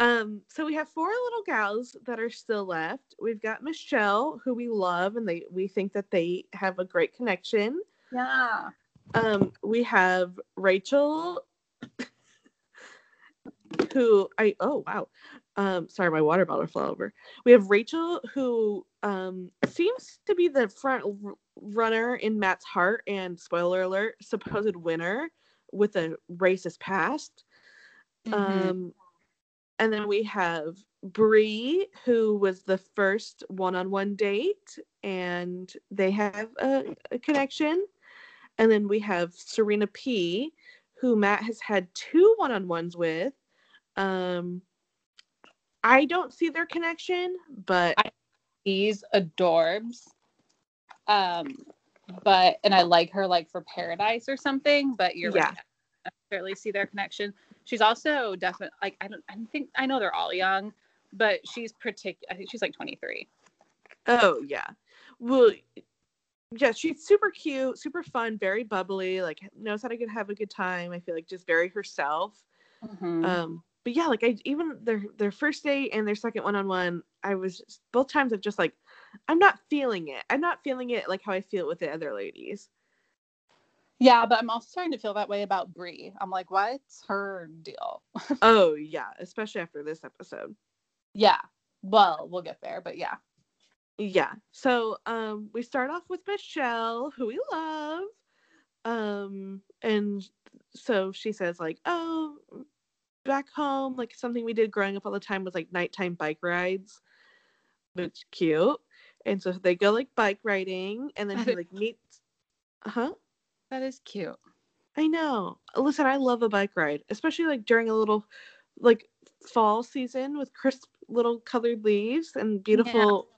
Um, so we have four little gals that are still left. We've got Michelle, who we love, and they we think that they have a great connection. Yeah. Um, we have Rachel, [LAUGHS] who I oh wow, um, sorry, my water bottle fell over. We have Rachel, who um seems to be the front r- runner in Matt's heart, and spoiler alert, supposed winner with a racist past. Mhm. Um, and then we have Bree, who was the first one-on-one date, and they have a, a connection. And then we have Serena P, who Matt has had two one-on-ones with. Um, I don't see their connection, but He's adorbs. Um, but and I like her like for Paradise or something. But you're Yeah. right. I don't see their connection. She's also definitely like I don't I think I know they're all young, but she's particular. I think she's like 23. oh yeah, well, yeah, she's super cute, super fun, very bubbly, like knows how to get, have a good time. I feel like just very herself. Mhm. um but yeah like i even their their first date and their second one-on-one i was just, both times i'm just like i'm not feeling it i'm not feeling it like how i feel with the other ladies yeah, but I'm also starting to feel that way about Brie. I'm like, what's her deal? [LAUGHS] oh yeah especially after this episode yeah. Well, we'll get there, but yeah. yeah so um we start off with michelle who we love um and so she says like oh back home like something we did growing up all the time was like nighttime bike rides which cute and so they go like bike riding and then he [LAUGHS] like meets huh That is cute. i know listen i love a bike ride especially like during a little like fall season with crisp little colored leaves and beautiful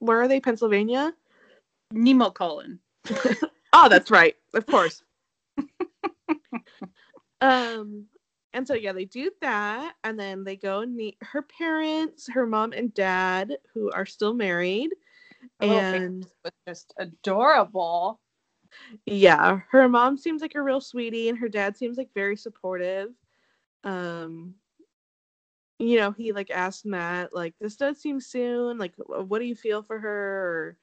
where are they pennsylvania Nemacolin. Oh, [LAUGHS] that's right. Of course. [LAUGHS] um and so yeah, they do that and then they go and meet her parents, her mom and dad who are still married. Her And was just adorable. yeah, her mom seems like a real sweetie and her dad seems like very supportive. Um you know, he like asked Matt like this does seem soon, like what do you feel for her or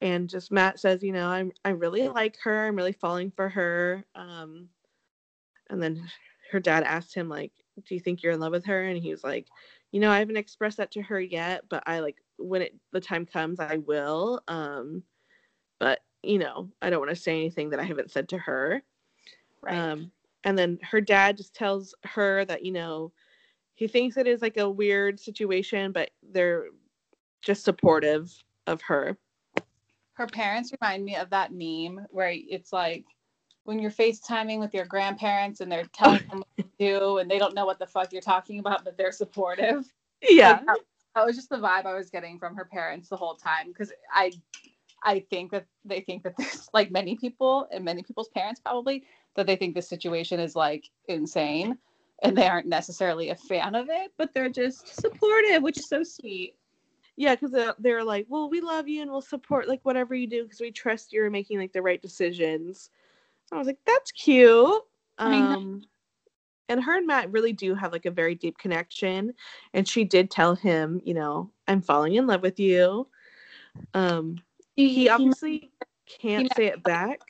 and just Matt says, you know, I'm I really like her. I'm really falling for her. Um, and then her dad asked him like, "Do you think you're in love with her?" And he was like, "You know, I haven't expressed that to her yet, but I like when it the time comes, I will. Um, but you know, I don't want to say anything that I haven't said to her." Right. Um, and then her dad just tells her that you know he thinks it is like a weird situation, but they're just supportive of her. Her parents remind me of that meme where it's like when you're FaceTiming with your grandparents and they're telling [LAUGHS] them what to do and they don't know what the fuck you're talking about, but they're supportive. Yeah. Like, that, that was just the vibe I was getting from her parents the whole time because I I think that they think that this [LAUGHS] like many people and many people's parents probably that they think this situation is like insane and they aren't necessarily a fan of it, but they're just supportive, which is so sweet. Yeah, because they're, they're like, well, we love you and we'll support like whatever you do because we trust you're making like the right decisions. I was like, that's cute. Um, and her and Matt really do have like a very deep connection. And she did tell him, you know, I'm falling in love with you. Um, he obviously can't met- say it back.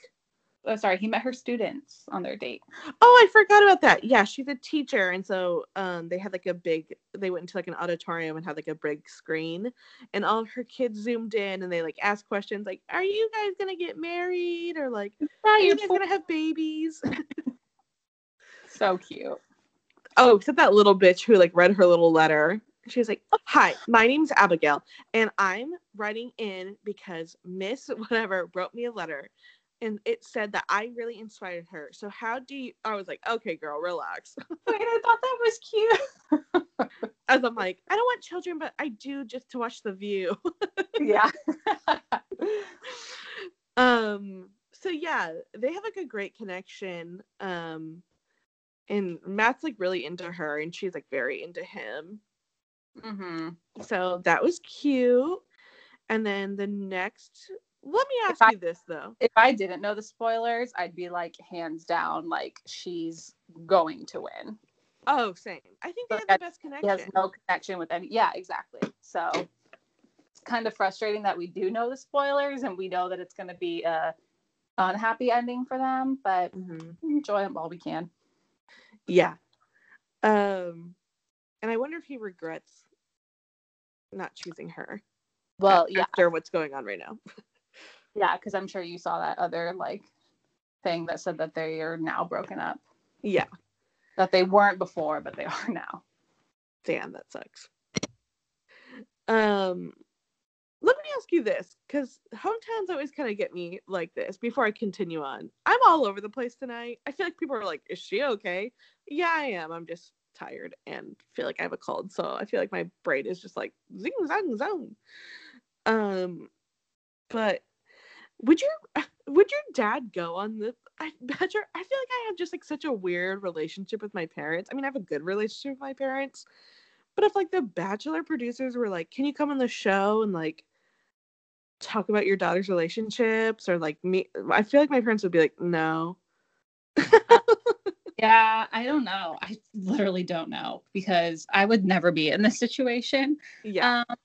Oh, sorry, he met her students on their date. Oh, I forgot about that. Yeah, she's a teacher, and so um, they had like a big. They went into like an auditorium and had like a big screen, and all of her kids zoomed in, and they like asked questions like, "Are you guys gonna get married?" or like, "Are you guys gonna have babies?" [LAUGHS] So cute. oh, except that little bitch who like read her little letter. She was like, "Hi, my name's Abigail, and I'm writing in because Miss [LAUGHS] whatever wrote me a letter." And it said that I really inspired her. So how do you? I was like, okay, girl, relax. [LAUGHS] Wait, I thought that was cute. as I'm like, I don't want children, but I do just to watch the view. [LAUGHS] yeah. um, so yeah, they have like a great connection. Um, and Matt's like really into her, and she's like very into him. Mm-hmm. So that was cute. And then the next, let me ask you this though. If I didn't know the spoilers, I'd be like hands down, like she's going to win. Oh, same. I think they have the best He has no connection with any. Yeah, exactly. So it's kind of frustrating that we do know the spoilers and we know that it's going to be a unhappy ending for them, but Mhm. enjoy them while we can. Yeah. Um, and I wonder if he regrets not choosing her. Well, a- yeah, After what's going on right now. [LAUGHS] yeah, because I'm sure you saw that other like thing that said that they are now broken up. Yeah. That they weren't before, but they [LAUGHS] are now. Damn, that sucks. Um, let me ask you this, because hometowns always kind of get me like this. Before I continue on, I'm all over the place tonight. I feel like people are like, "Is she okay?" Yeah, I am. I'm just tired and feel like I have a cold, so I feel like my brain is just like zing zang zong. Um, but would your [LAUGHS] would your dad go on the? [LAUGHS] I bet your. I feel like I have just like such a weird relationship with my parents. I mean, I have a good relationship with my parents, but if like the Bachelor producers were like, "Can you come on the show and like talk about your daughter's relationships?" or like me, I feel like my parents would be like, "No." [LAUGHS] Yeah, I don't know. I literally don't know because I would never be in this situation. Yeah. Um,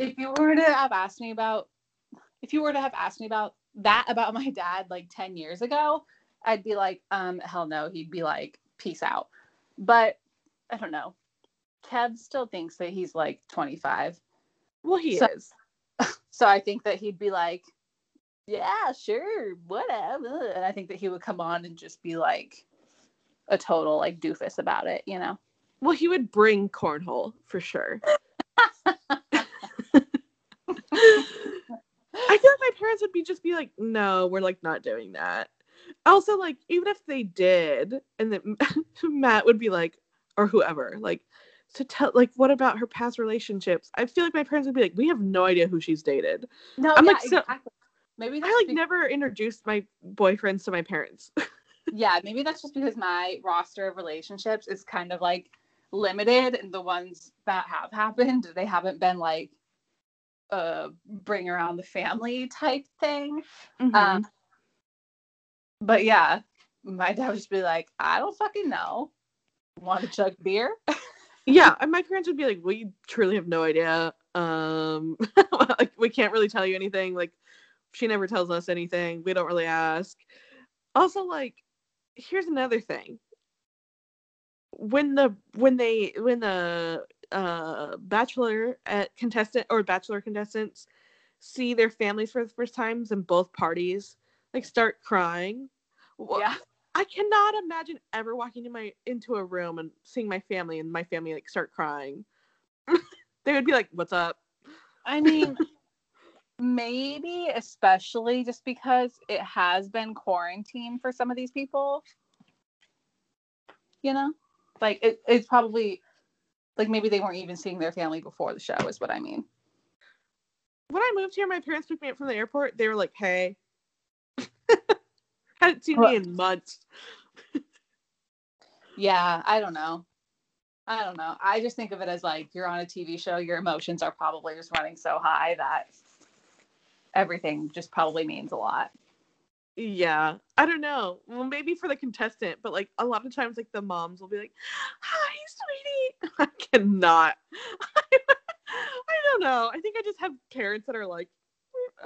if you were to have asked me about, if you were to have asked me about that about my dad like 10 years ago, I'd be like, um, hell no. He'd be like, peace out. But I don't know. Kev still thinks that he's like 25. well, he so- is. [LAUGHS] So I think that he'd be like, yeah, sure, whatever. And I think that he would come on and just be like a total like doofus about it, you know? Well, he would bring cornhole for sure. I feel like my parents would be just be like, no, we're like not doing that. Also, like, even if they did, and then [LAUGHS] Matt would be like, or whoever, like, to tell, like, what about her past relationships? I feel like my parents would be like, we have no idea who she's dated. No, I'm yeah, like, so- exactly. Maybe that's I like be- never introduced my boyfriends to my parents. [LAUGHS] yeah, maybe that's just because my roster of relationships is kind of like limited, and the ones that have happened, they haven't been like a bring around the family type thing. Mhm. Um, but yeah, my dad would just be like, I don't fucking know. Want to chug beer? [LAUGHS] yeah, and my parents would be like, we truly have no idea. Um, [LAUGHS] like, we can't really tell you anything. Like, she never tells us anything. We don't really ask. Also, like, here's another thing. When the when they when the uh bachelor at contestant or bachelor contestants see their families for the first times and both parties like start crying. Yeah. I cannot imagine ever walking in my into a room and seeing my family and my family like start crying. [LAUGHS] they would be like, "What's up?" I mean, maybe especially just because it has been quarantine for some of these people. You know, like it, it's probably like maybe they weren't even seeing their family before the show, is what I mean. When I moved here, my parents picked me up from the airport. They were like, "Hey." [LAUGHS] Hadn't seen Well- me in months. Yeah, I don't know. I don't know. I just think of it as like you're on a TV show, your emotions are probably just running so high that everything just probably means a lot. Yeah, I don't know. Well, maybe for the contestant, but like a lot of times, like the moms will be like, "Hi, sweetie." [LAUGHS] I cannot. [LAUGHS] I don't know. I think I just have parents that are like,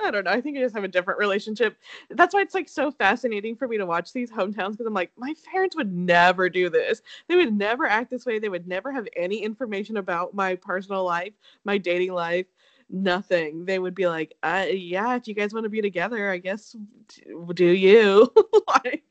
mm, I don't know. I think I just have a different relationship. That's why it's like so fascinating for me to watch these hometowns because I'm like, my parents would never do this. They would never act this way. They would never have any information about my personal life, my dating life, nothing. They would be like, uh, yeah, if you guys want to be together, I guess do you? [LAUGHS] like,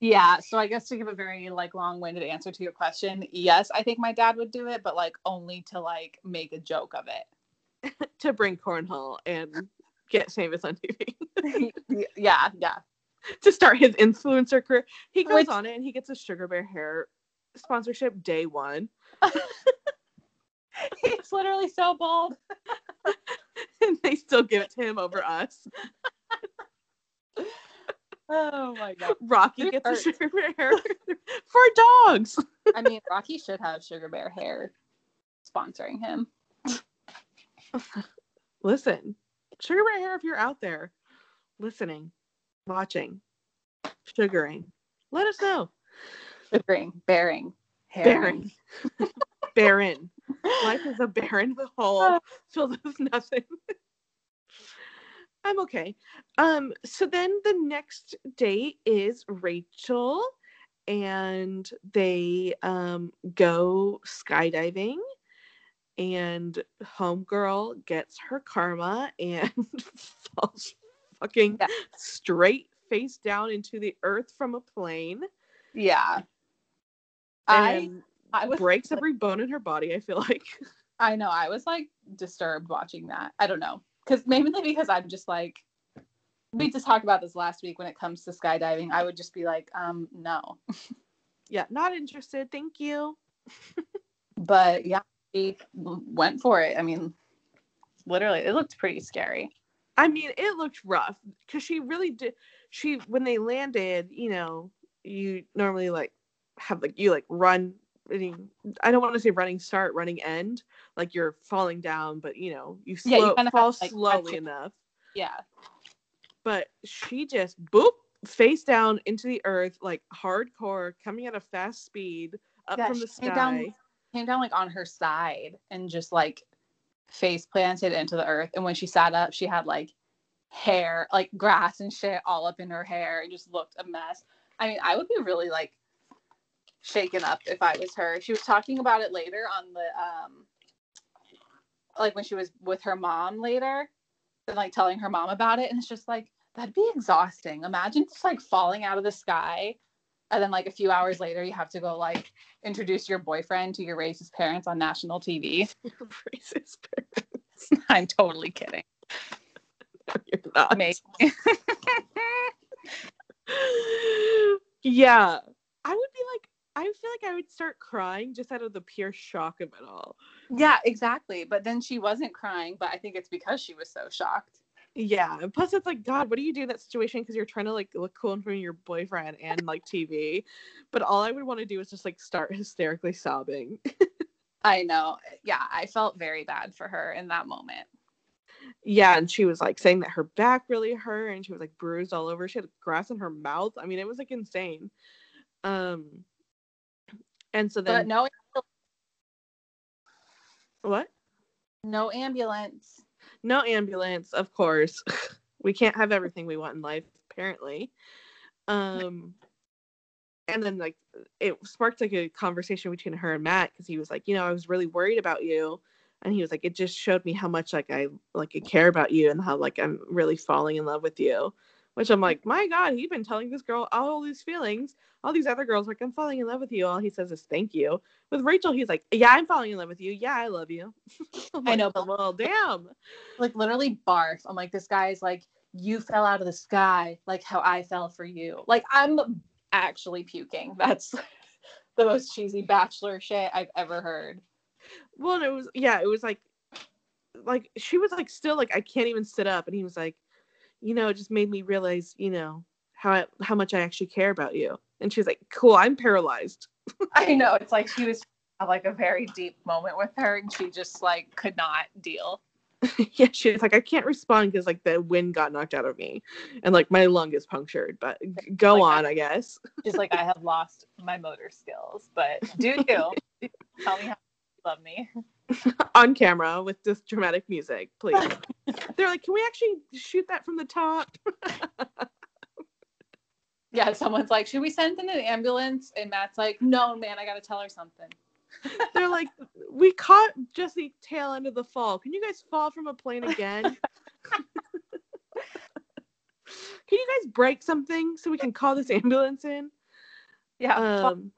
Yeah, so I guess to give a very like long-winded answer to your question, yes, I think my dad would do it, but like only to like make a joke of it. [LAUGHS] to bring cornhole and get famous on TV [LAUGHS] yeah, yeah. to start his influencer career. He goes Which- on it and he gets a Sugar Bear hair sponsorship day one. He's literally so bald. [LAUGHS] and they still give it to him over us. Oh my god. Rocky It gets a sugar bear hair [LAUGHS] for dogs. I mean, Rocky should have Sugar Bear hair sponsoring him. [LAUGHS] Listen, sugar bear hair, if you're out there listening, watching, sugaring, let us know. Sugaring, bearing. Bearing. barren. Life is a barren hole filled with nothing. [LAUGHS] I'm okay. Um, so then the next date is Rachel and they um go skydiving and homegirl gets her karma and [LAUGHS] falls fucking Yeah. straight face down into the earth from a plane Yeah. And I was breaks every bone in her body i feel like [LAUGHS] I know. I was like disturbed watching that. I don't know. Because mainly because I'm just like, we just talked about this last week when it comes to skydiving. I would just be like, um, no. [LAUGHS] yeah not interested thank you But yeah, she went for it. I mean, literally, it looked pretty scary. I mean, it looked rough because she really did. She when they landed, you know, you normally like have like you like run. I I don't want to say running start, running end. Like you're falling down, but you know, you, slow, Yeah, you kinda fall to, like, slowly enough. Yeah. But she just boop face down into the earth like hardcore, coming at a fast speed up Yeah, from the she came sky. down- Came down like on her side and just like face planted into the earth. And when she sat up, she had like hair, like grass and shit all up in her hair. It just looked a mess. I mean, I would be really like shaken up if I was her. She was talking about it later on the um like when she was with her mom later and like telling her mom about it and it's just like that'd be exhausting. Imagine just like falling out of the sky and then like a few hours later you have to go like introduce your boyfriend to your racist parents on national TV. [LAUGHS] [LAUGHS] Racist. I'm totally kidding. You're not. Maybe. [LAUGHS] yeah i would be like i feel like i would start crying just out of the pure shock of it all yeah, exactly. But then she wasn't crying, but I think it's because she was so shocked. yeah and plus it's like god what do you do in that situation because you're trying to like look cool in front of your boyfriend and like tv but all i would want to do is just like start [LAUGHS] hysterically sobbing [LAUGHS] I know. Yeah, I felt very bad for her in that moment. yeah and she was like saying that her back really hurt and she was like bruised all over she had grass in her mouth i mean it was like insane um and so But then no what? No ambulance. no ambulance of course. [LAUGHS] We can't have everything we want in life apparently. Um and then like it sparked like a conversation between her and matt because he was like you know i was really worried about you. And he was like it just showed me how much like i like I care about you and how like i'm really falling in love with you which i'm like my god he's been telling this girl all these feelings all these other girls like i'm falling in love with you all he says is thank you with rachel he's like yeah i'm falling in love with you yeah i love you [LAUGHS] I'm I know, but- well damn Like literally barf. I'm like, this guy's like, you fell out of the sky, like how I fell for you. Like I'm actually puking. That's [LAUGHS] the most cheesy bachelor shit I've ever heard. Well, it was yeah, it was like like she was like still like I can't even sit up and he was like, you know, it just made me realize, you know, how I, how much I actually care about you. And she's like, "Cool, I'm paralyzed." [LAUGHS] I know. It's like she was like a very deep moment with her and she just like could not deal. [LAUGHS] yeah, she's like, "I can't respond because like the wind got knocked out of me and like my lung is punctured." But g- go Like, I- on, I guess. [LAUGHS] She's like, I have lost my motor skills, but do you tell me how you love me? [LAUGHS] on camera with this dramatic music, please. [LAUGHS] They're like, "Can we actually shoot that from the top?" [LAUGHS] Yeah, someone's like, should we send in an ambulance? And Matt's like, no, man, I gotta tell her something. They're like, we caught just the tail end of the fall. Can you guys fall from a plane again? can you guys break something so we can call this ambulance in? Yeah, Um,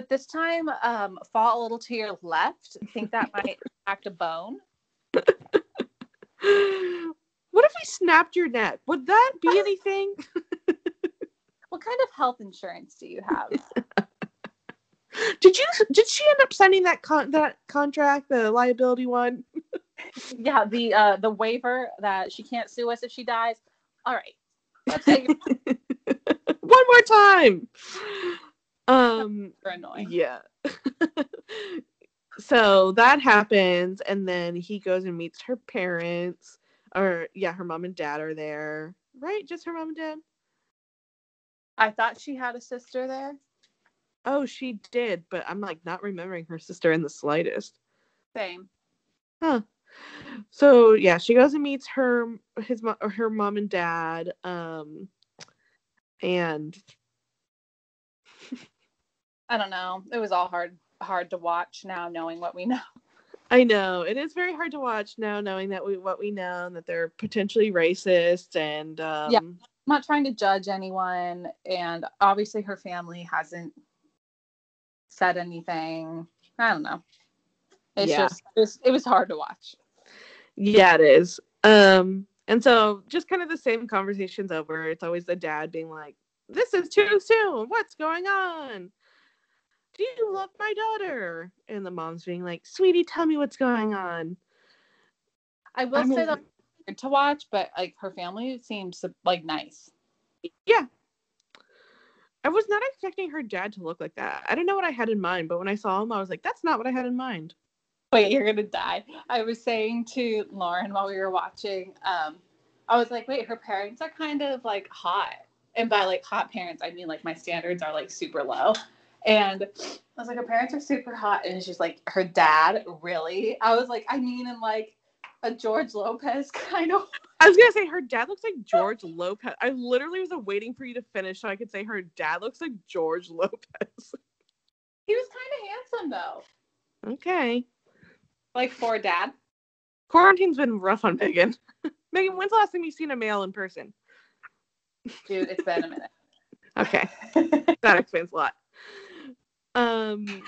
but this time, um, fall a little to your left. I think that might [LAUGHS] act a bone. [LAUGHS] what if we snapped your neck? Would that be anything? [LAUGHS] What kind of health insurance do you have? Did you? Did she end up signing that con- that contract, the liability one? yeah, the uh, the waiver that she can't sue us if she dies. All right, one more time. Um, Super annoying. yeah. [LAUGHS] so that happens, and then he goes and meets her parents, or yeah, her mom and dad are there, right? Just her mom and dad. I thought she had a sister there. Oh, she did, but I'm like not remembering her sister in the slightest. Same. Huh. So yeah, she goes and meets her his her mom and dad. Um, and I don't know. It was all hard hard to watch now knowing what we know. I know it is very hard to watch now, knowing that we what we know and that they're potentially racist and um, I'm not trying to judge anyone and obviously her family hasn't said anything. I don't know. It's Yeah. just it was, it was hard to watch. Yeah, it is. Um, and so just kind of the same conversations over. It's always the dad being like, "This is too soon. What's going on? Do you love my daughter?" And the mom's being like, "Sweetie, tell me what's going on." I will I mean- say that weird to watch, but like her family seems like nice. Yeah. I was not expecting her dad to look like that. I don't know what I had in mind, but when I saw him, I was like, "That's not what I had in mind." Wait, you're gonna die. I was saying to Lauren while we were watching, um, I was like, wait, her parents are kind of like hot. And by like hot parents, I mean like my standards are like super low. And I was like, her parents are super hot. And she's like, her dad, really? I was like, I mean, in like a George Lopez [LAUGHS] kind of I was gonna say her dad looks like George Lopez. I literally was waiting for you to finish so I could say her dad looks like George [LAUGHS] Lopez. he was kind of handsome though. Okay. Like for dad. Quarantine's been rough on Megan. [LAUGHS] Megan, when's the last time you've seen a male in person? Dude, it's been a minute. Okay, that explains a lot. Um,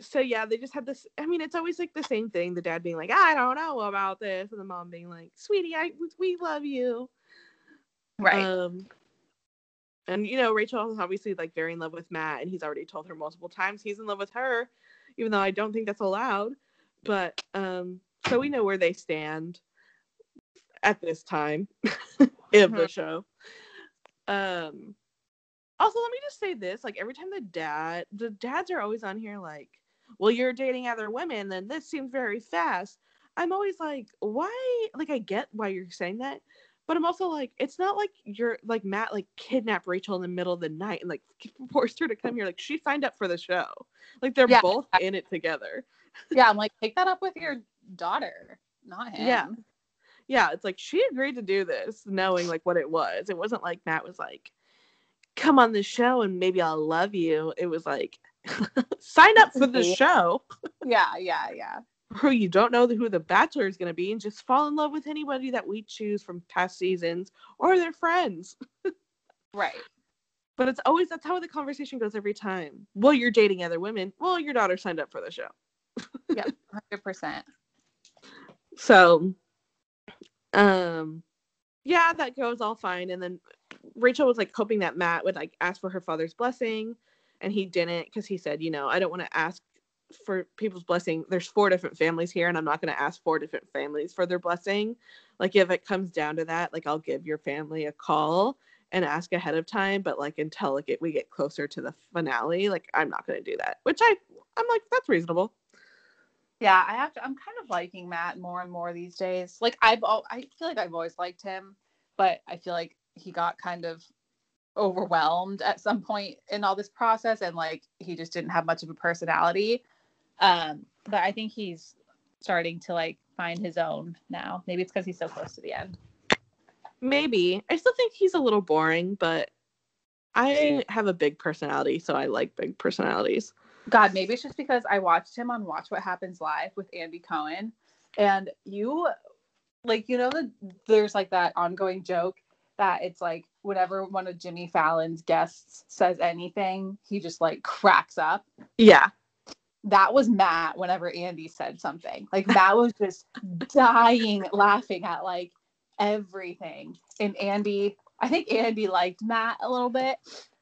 so yeah, they just had this. I mean, it's always like the same thing. The dad being like, "I don't know about this," and the mom being like, "Sweetie, I we love you." right. Um, and you know, Rachel is obviously like very in love with Matt, and he's already told her multiple times he's in love with her, even though I don't think that's allowed. But um, so we know where they stand at this time [LAUGHS] of the Mhm. show. Um, also, let me just say this: like every time the dad, the dads are always on here like, "Well, you're dating other women, then this seems very fast." I'm always like, why? Like, I get why you're saying that, but I'm also like, it's not like you're like Matt like kidnapped Rachel in the middle of the night and like [LAUGHS] forced her to come here. Like she signed up for the show. Like they're Yeah. both in it together. yeah, I'm like, take that up with your daughter, not [LAUGHS] him. Yeah. Yeah, it's like she agreed to do this, knowing like what it was. It wasn't like Matt was like, "Come on the show and maybe I'll love you." It was like, [LAUGHS] sign up for the show. Yeah, yeah, yeah. [LAUGHS] Who you don't know who the Bachelor is going to be, and just fall in love with anybody that we choose from past seasons or their friends. [LAUGHS] Right. But it's always that's how the conversation goes every time. Well, you're dating other women. Well, your daughter signed up for the show. Yeah, hundred percent. So, um, yeah, that goes all fine. And then Rachel was like hoping that Matt would like ask for her father's blessing, and he didn't because he said, you know, I don't want to ask for people's blessing. There's four different families here, and I'm not going to ask four different families for their blessing. Like, if it comes down to that, like, I'll give your family a call and ask ahead of time. But like, until like it, we get closer to the finale, like, I'm not going to do that. Which I, I'm like, that's reasonable. Yeah, I have to. I'm kind of liking Matt more and more these days. Like I've, I feel like I've always liked him, but I feel like he got kind of overwhelmed at some point in all this process, and like he just didn't have much of a personality. Um, but I think he's starting to like find his own now. Maybe it's because he's so close to the end. Maybe. I still think he's a little boring, but I have a big personality, so I like big personalities. God, maybe it's just because I watched him on Watch What Happens Live with Andy Cohen, and you, like, you know, that there's like that ongoing joke that it's like whenever one of Jimmy Fallon's guests says anything, he just like cracks up. Yeah. That was Matt whenever Andy said something. Like Matt was just [LAUGHS] dying laughing at like everything. And Andy, I think Andy liked Matt a little bit.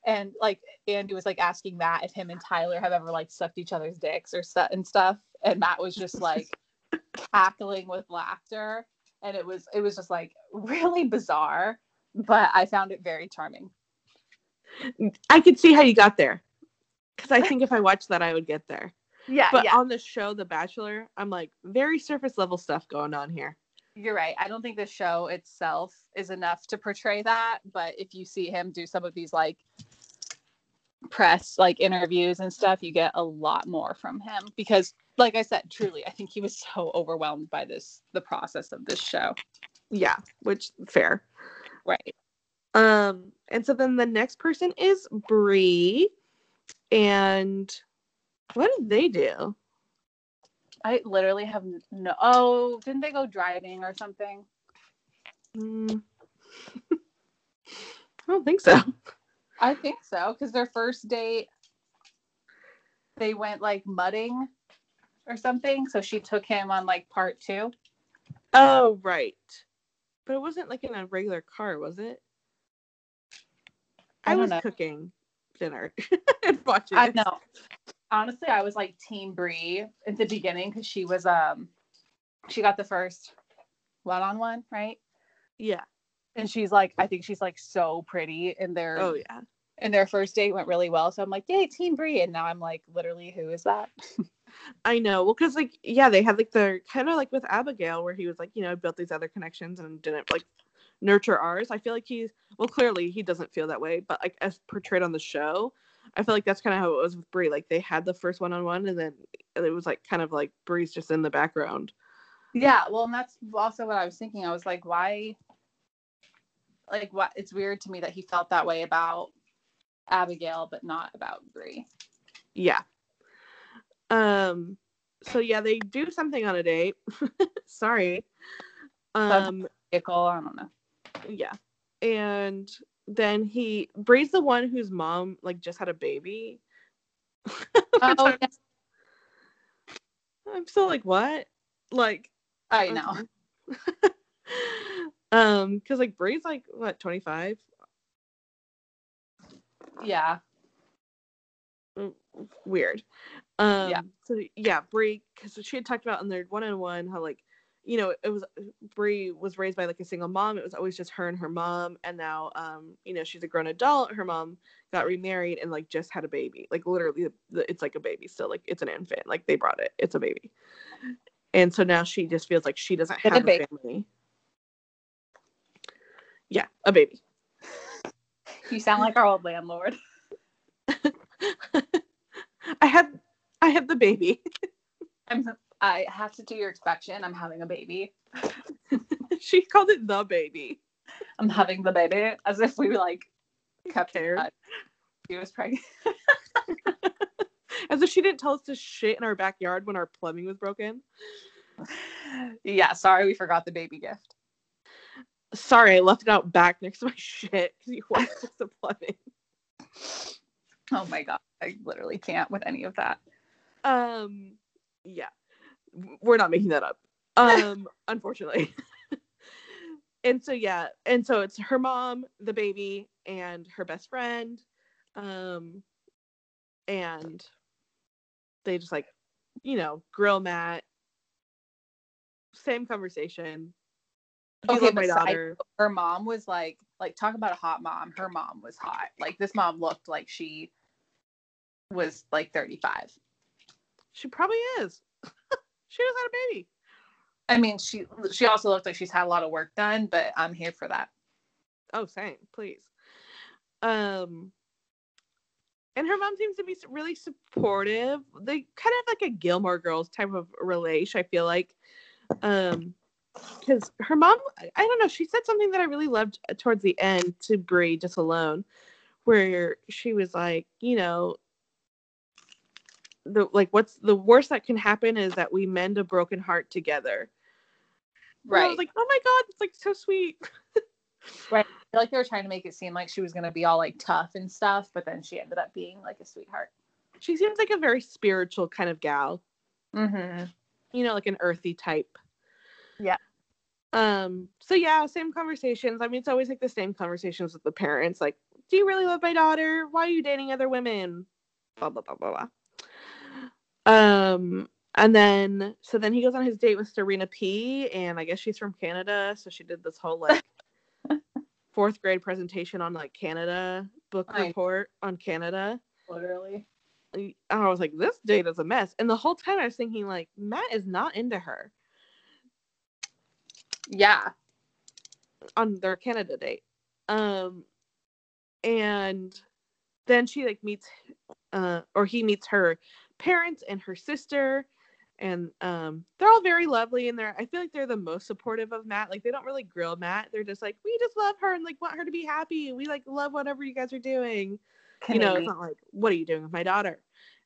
And like Andy was like asking Matt if him and Tyler have ever like sucked each other's dicks or stuff and stuff. And Matt was just like [LAUGHS] cackling with laughter. And it was it was just like really bizarre. But I found it very charming. I could see how you got there. Because I think if I watched that, I would get there. [LAUGHS] Yeah, But yeah. on the show, The Bachelor, I'm like very surface level stuff going on here. You're right. I don't think the show itself is enough to portray that, but if you see him do some of these like press like interviews and stuff, you get a lot more from him because like I said, truly, I think he was so overwhelmed by this the process of this show. Yeah, which fair. Right. Um, and so then the next person is Bri, and what did they do? I literally have no oh, didn't they go driving or something? Mm. [LAUGHS] I don't think so. I think so, because their first date they went like mudding or something. So she took him on like part two. Oh, right. But it wasn't like in a regular car, was it? I I, was know. cooking dinner [LAUGHS] and watching. I know. Honestly, I was like Team Bri at the beginning because she was um she got the first one on one, right? Yeah. And she's like, I think she's like so pretty in their Oh yeah. and their first date went really well. So I'm like, yay, Team Bri. And now I'm like, literally, who is that? [LAUGHS] I know. Well, because like yeah, they had like the kind of like with Abigail where he was like you know built these other connections and didn't like nurture ours. I feel like he's well clearly he doesn't feel that way, but like as portrayed on the show, I feel like that's kind of how it was with Bri. Like they had the first one on one, and then it was like kind of like Bri's just in the background. Yeah, well, and that's also what I was thinking. I was like, why? Like, what? It's weird to me that he felt that way about Abigail, but not about Bri. Yeah. Um. So yeah, they do something on a date. [LAUGHS] Sorry. Um. Ickle, I don't know. Yeah. And then he Bri's the one whose mom like just had a baby. [LAUGHS] Oh, yeah, I'm still like, what? Like I know. [LAUGHS] um, because like Bri's like what, 25? Yeah. Weird. Um Yeah. so yeah, Bri because she had talked about in their one on one how like you know, it was Bri was raised by like a single mom. It was always just her and her mom, and now, um, you know, she's a grown adult. Her mom got remarried and like just had a baby. Like literally, it's like a baby still. Like it's an infant. Like they brought it. It's a baby. And so now she just feels like she doesn't a have a, baby. family. Yeah, a baby. [LAUGHS] You sound like our old landlord. [LAUGHS] I have, I have the baby. I'm. I have to do your inspection. I'm having a baby. [LAUGHS] she called it the baby. I'm having the baby, as if we like kept that. She was pregnant. As if she didn't tell us to shit in our backyard when our plumbing was broken. yeah. Sorry, we forgot the baby gift. Sorry, I left it out back next to my [LAUGHS] shit because you to the plumbing. Oh my god, I literally can't with any of that. Um, yeah, we're not making that up. Um, [LAUGHS] unfortunately. [LAUGHS] and so yeah, and so it's her mom, the baby, and her best friend, um, and they just like, you know, grill Matt. Same conversation. Okay, my daughter. her mom was like like talk about a hot mom her mom was hot like this mom looked like she was like 35 She probably is. [LAUGHS] she just had a baby. i mean she she also looked like she's had a lot of work done but i'm here for that Oh, same, please. Um, and her mom seems to be really supportive. They kind of like a Gilmore Girls type of relation. I feel like, um, because her mom, I don't know, she said something that I really loved towards the end to Bri just alone, where she was like, you know. The, like what's the worst that can happen is that we mend a broken heart together. And I right was like, oh my god, it's like so sweet. [LAUGHS] I feel like they were trying to make it seem like she was going to be all like tough and stuff but then she ended up being like a sweetheart She seems like a very spiritual kind of gal. mm-hmm. you know, like an earthy type. Yeah. Um, so yeah, same conversations. I mean, it's always like the same conversations with the parents, like, do you really love my daughter? Why are you dating other women? Blah blah blah blah blah. Um, and then so then he goes on his date with Serena P, and I guess she's from Canada, so she did this whole like [LAUGHS] fourth grade presentation on like Canada book I- report on Canada. Literally. And I was like, this date is a mess. And the whole time I was thinking, like, Matt is not into her Yeah. on their Canada date. Um, and then she like meets, uh, or he meets her parents and her sister, and um, they're all very lovely. And they're, I feel like they're the most supportive of Matt. Like they don't really grill Matt. They're just like, we just love her and like want her to be happy. We like love whatever you guys are doing. you know, it's not like, what are you doing with my daughter?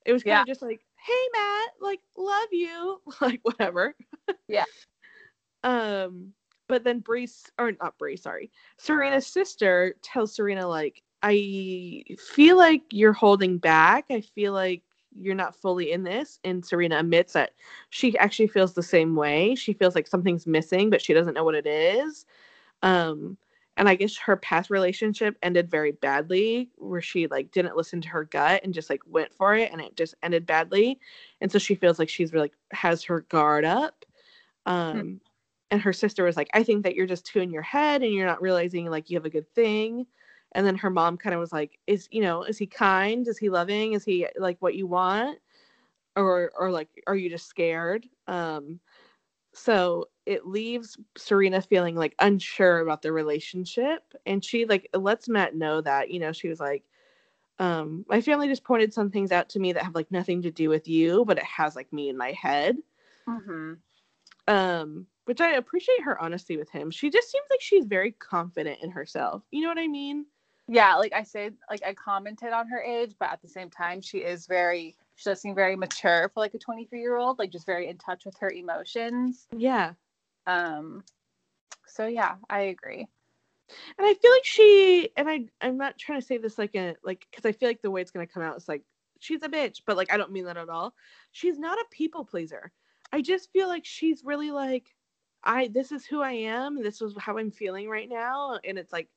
It was kind Yeah. of just like, hey Matt, like love you, [LAUGHS] like whatever. Yeah. Um, but then Brees or not Bri, sorry, Serena's sister tells Serena like, I feel like you're holding back. I feel like you're not fully in this. And Serena admits that she actually feels the same way. She feels like something's missing, but she doesn't know what it is. Um, and I guess her past relationship ended very badly, where she like didn't listen to her gut and just like went for it, and it just ended badly. And so she feels like she's really has her guard up. Um, and her sister was like, "I think that you're just too in your head, and you're not realizing like you have a good thing." And then her mom kind of was like, "Is you know, is he kind? Is he loving? Is he like what you want?" Or or like, are you just scared? Um, so it leaves Serena feeling like unsure about the relationship. And she like lets Matt know that, you know, she was like, um, my family just pointed some things out to me that have like nothing to do with you, but it has like me in my head. Mm-hmm. Um, which I appreciate her honesty with him. She just seems like she's very confident in herself. You know what I mean? Yeah, like I said, like I commented on her age, but at the same time, she is very, she does seem very mature for like a 23 year old, like just very in touch with her emotions. Yeah. Um, so yeah, I agree. And I feel like she and I I'm not trying to say this like a like because I feel like the way it's gonna come out is like she's a bitch, but like I don't mean that at all. She's not a people pleaser. I just feel like she's really like I this is who I am, this is how I'm feeling right now. And it's like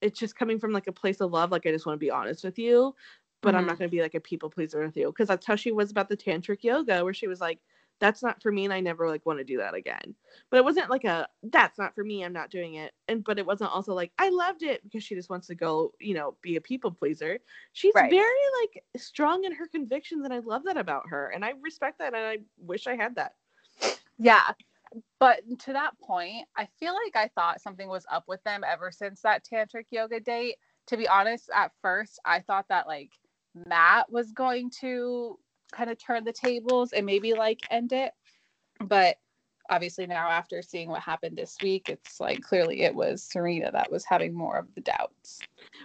it's just coming from like a place of love, like I just want to be honest with you. But I'm mm-hmm. not gonna be like a people pleaser with you. Because that's how she was about the tantric yoga, where she was like, that's not for me and I never like want to do that again. But it wasn't like a that's not for me, I'm not doing it. And but it wasn't also like I loved it because she just wants to go, you know, be a people pleaser. She's Right. very like strong in her convictions and I love that about her. And I respect that and I wish I had that. Yeah. But to that point, I feel like I thought something was up with them ever since that tantric yoga date. To be honest, at first, I thought that like Matt was going to kind of turn the tables and maybe like end it. But obviously, now after seeing what happened this week, it's like clearly it was Serena that was having more of the doubts.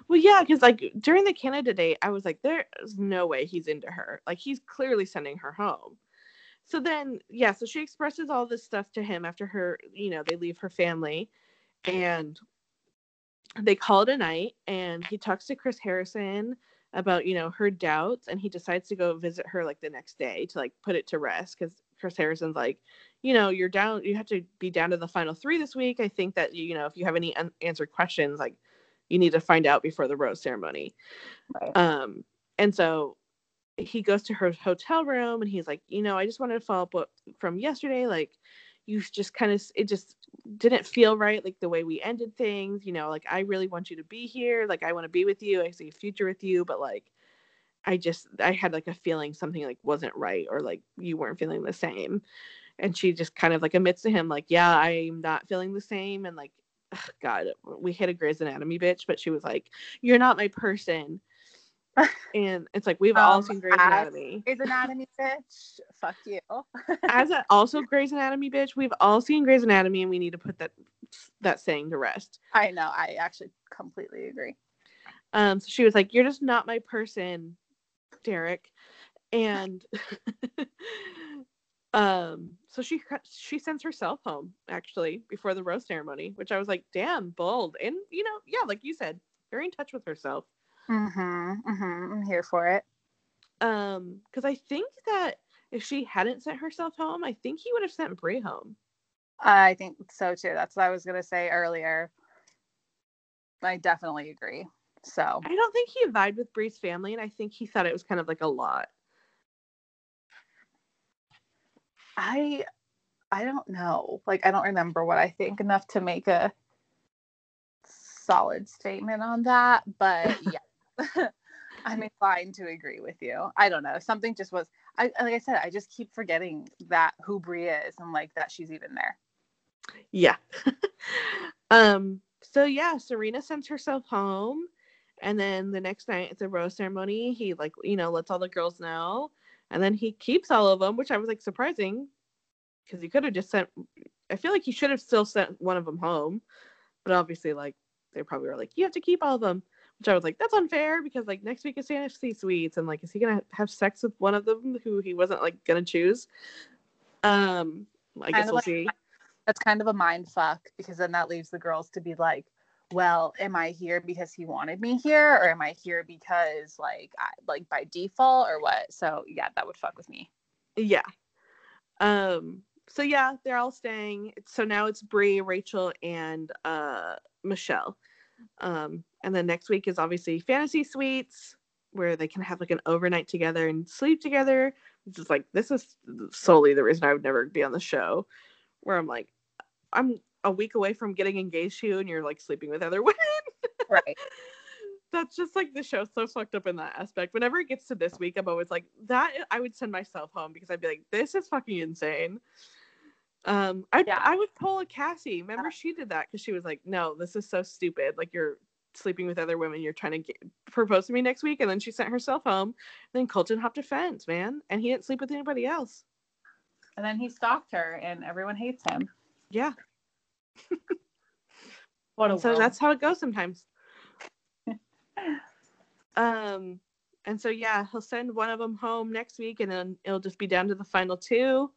Well, yeah, because like during the Canada date, I was like, there's no way he's into her. Like he's clearly sending her home. So then, yeah, so she expresses all this stuff to him after her, you know, they leave her family and they call it a night and he talks to Chris Harrison about, you know, her doubts and he decides to go visit her like the next day to like put it to rest because Chris Harrison's like, you know, you're down, you have to be down to the final three this week. I think that, you know, if you have any unanswered questions, like you need to find out before the rose ceremony. Right. Um, and so he goes to her hotel room and he's like, you know, I just wanted to follow up what, from yesterday. Like, you just kind of, it just didn't feel right, like the way we ended things. You know, like I really want you to be here. Like, I want to be with you. I see a future with you, but like, I just, I had like a feeling something like wasn't right or like you weren't feeling the same. And she just kind of like admits to him, like, yeah, I'm not feeling the same. And like, ugh, God, we hit a Grey's Anatomy bitch, but she was like, you're not my person. And it's like we've all Um, seen Grey's Anatomy. Is [LAUGHS] anatomy bitch? Fuck you. As a, [LAUGHS] also Grey's Anatomy, bitch, we've all seen Grey's Anatomy, and we need to put that that saying to rest. I know. I actually completely agree. Um, so she was like, "You're just not my person, Derek," and [LAUGHS] um, so she she sends herself home actually before the rose ceremony, which I was like, "Damn, bold," and you know, yeah, like you said, very in touch with herself. Mm-hmm. Mm-hmm. I'm here for it. Um, because I think that if she hadn't sent herself home, I think he would have sent Bri home. I think so too. That's what I was gonna say earlier. I definitely agree. So I don't think he vibed with Bri's family, and I think he thought it was kind of like a lot. I I don't know. Like I don't remember what I think enough to make a solid statement on that, but [LAUGHS] yeah. [LAUGHS] I'm inclined to agree with you. I don't know. Something just was I like I said, I just keep forgetting that who Bri is and like that she's even there. Yeah. [LAUGHS] um so yeah, Serena sends herself home and then the next night at the rose ceremony, he like, you know, lets all the girls know and then he keeps all of them, which I was like surprising because he could have just sent I feel like he should have still sent one of them home, but obviously like they probably were like, you have to keep all of them which I was like, that's unfair because like next week is fantasy suites and like is he gonna have sex with one of them who he wasn't like gonna choose? Um, I guess we'll like, see. That's kind of a mind fuck because then that leaves the girls to be like, well, am I here because he wanted me here, or am I here because like I, like by default or what? So yeah, that would fuck with me. Yeah. Um. So yeah, they're all staying. So now it's Bri, Rachel, and uh Michelle. Um, and then next week is obviously fantasy suites where they can have like an overnight together and sleep together. It's just like this is solely the reason I would never be on the show. Where I'm like, I'm a week away from getting engaged to you and you're like sleeping with other [LAUGHS] women. Right. That's just like the show's so fucked up in that aspect. Whenever it gets to this week, I'm always like, that I would send myself home because I'd be like, this is fucking insane. Um, I yeah. I would pull a Cassie. Remember, she did that because she was like, "No, this is so stupid. Like you're sleeping with other women. You're trying to get, propose to me next week." And then she sent herself home. Then Colton hopped a fence, man, and he didn't sleep with anybody else. And then he stalked her, and everyone hates him. Yeah. [LAUGHS] what a so world. that's how it goes sometimes. [LAUGHS] um, and so yeah, he'll send one of them home next week, and then it'll just be down to the final two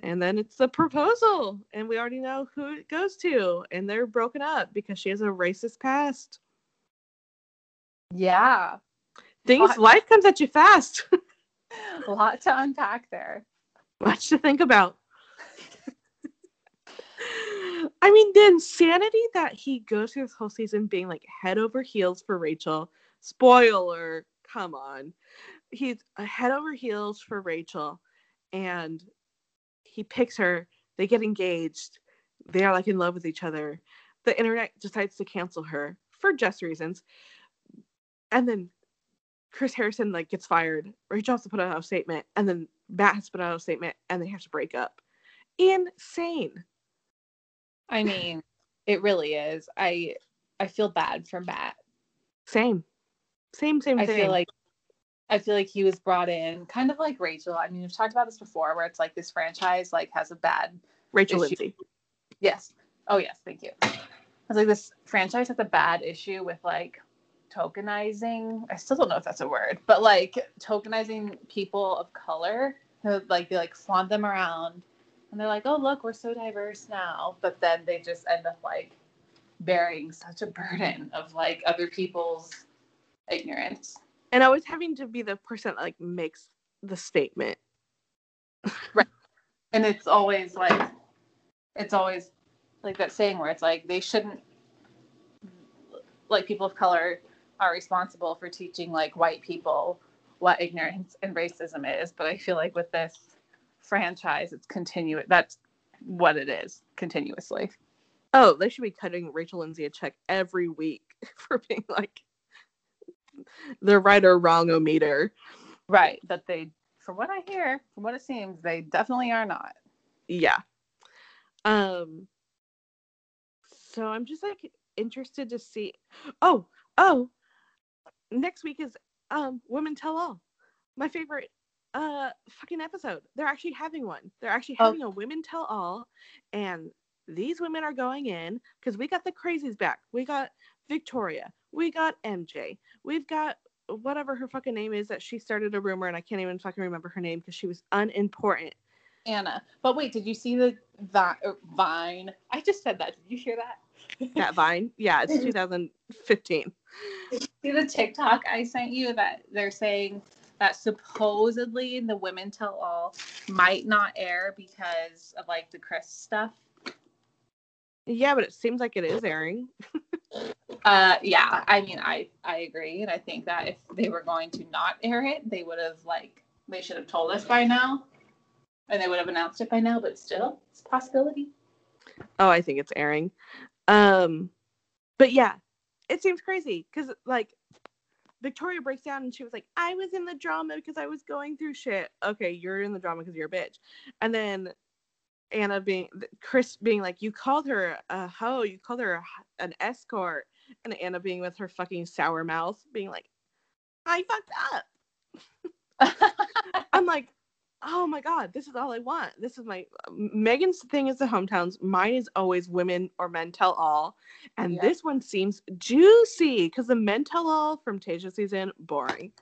and then it's the proposal and we already know who it goes to and they're broken up because she has a racist past. Yeah. Things lot, life comes at you fast. A [LAUGHS] lot to unpack there. Much to think about. I mean the insanity that he goes through this whole season being like head over heels for rachel. Spoiler come on. He's uh, head over heels for rachel and he picks her, they get engaged, they are like in love with each other. The internet decides to cancel her for just reasons. And then Chris Harrison like gets fired. Rachel has to put out a statement, and then Matt has to put out a statement, and they have to break up. Insane. I mean, it really is. I I feel bad for Matt. Same. Same, same, I feel like I feel like he was brought in kind of like Rachel. I mean, we've talked about this before where it's like this franchise like has a bad Rachel issue. Lindsay. Yes. Oh yes, thank you. I was like this franchise has a bad issue with like tokenizing. I still don't know if that's a word, but like tokenizing people of color. Like they like flaunt them around and they're like, oh look, we're so diverse now. But then they just end up like bearing such a burden of like other people's ignorance and I was having to be the person that like makes the statement. [LAUGHS] Right. And it's always like it's always like that saying where it's like they shouldn't like people of color are responsible for teaching like white people what ignorance and racism is. But i feel like with this franchise it's continuous that's what it is continuously. Oh they should be cutting rachel lindsay a check every week [LAUGHS] for being like [LAUGHS] the right or wrong o meter. Right. That they, from what I hear, from what it seems, they definitely are not. Yeah. Um. So I'm just like interested to see. Oh, oh. Next week is um Women Tell All. My favorite uh fucking episode. They're actually having one. They're actually oh. having oh. a Women Tell All, and these women are going in because we got the crazies back. We got Victoria. We got MJ. We've got whatever her fucking name is that she started a rumor and I can't even fucking remember her name because she was unimportant. Anna. But wait, did you see the vi- uh, Vine? I just said that. Did you hear that? that Vine? Yeah, it's [LAUGHS] 2015. see the TikTok I sent you that they're saying that supposedly the Women Tell All might not air because of like the Chris stuff. Yeah, but it seems like it is airing. [LAUGHS] uh, yeah, I mean, I I agree, and I think that if they were going to not air it, they would have like they should have told us by now, and they would have announced it by now. But still, it's a possibility. Oh, I think it's airing. Um, but yeah, it seems crazy because like Victoria breaks down and she was like, I was in the drama because I was going through shit. Okay, you're in the drama because you're a bitch. And then Anna being Chris being like, you called her a hoe, you called her a, an escort, and Anna being with her fucking sour mouth, being like, I fucked up. [LAUGHS] I'm like, oh my god, this is all I want. This is my Megan's thing is the hometowns. Mine is always women or men tell all, and yeah. this one seems juicy because the men tell all from Tayshia season boring.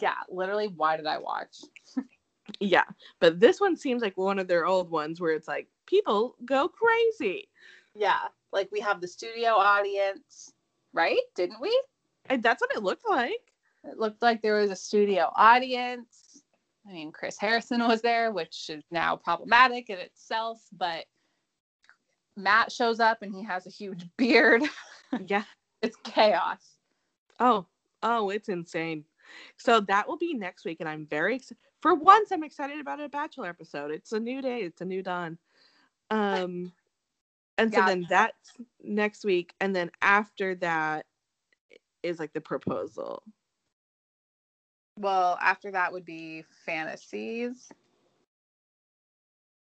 Yeah, literally. Why did I watch? [LAUGHS] yeah, but this one seems like one of their old ones where it's like people go crazy. Yeah, like we have the studio audience, right? Didn't we? And that's what it looked like. It looked like there was a studio audience. I mean, Chris Harrison was there, which is now problematic in itself, but Matt shows up and he has a huge [LAUGHS] beard. Yeah. [LAUGHS] it's chaos. Oh, oh, it's insane. So that will be next week, and I'm very excited. For once, I'm excited about a Bachelor episode. It's a new day. It's a new dawn. Um, and so yeah. then that's next week, and then after that is like the proposal. Well, after that would be fantasies.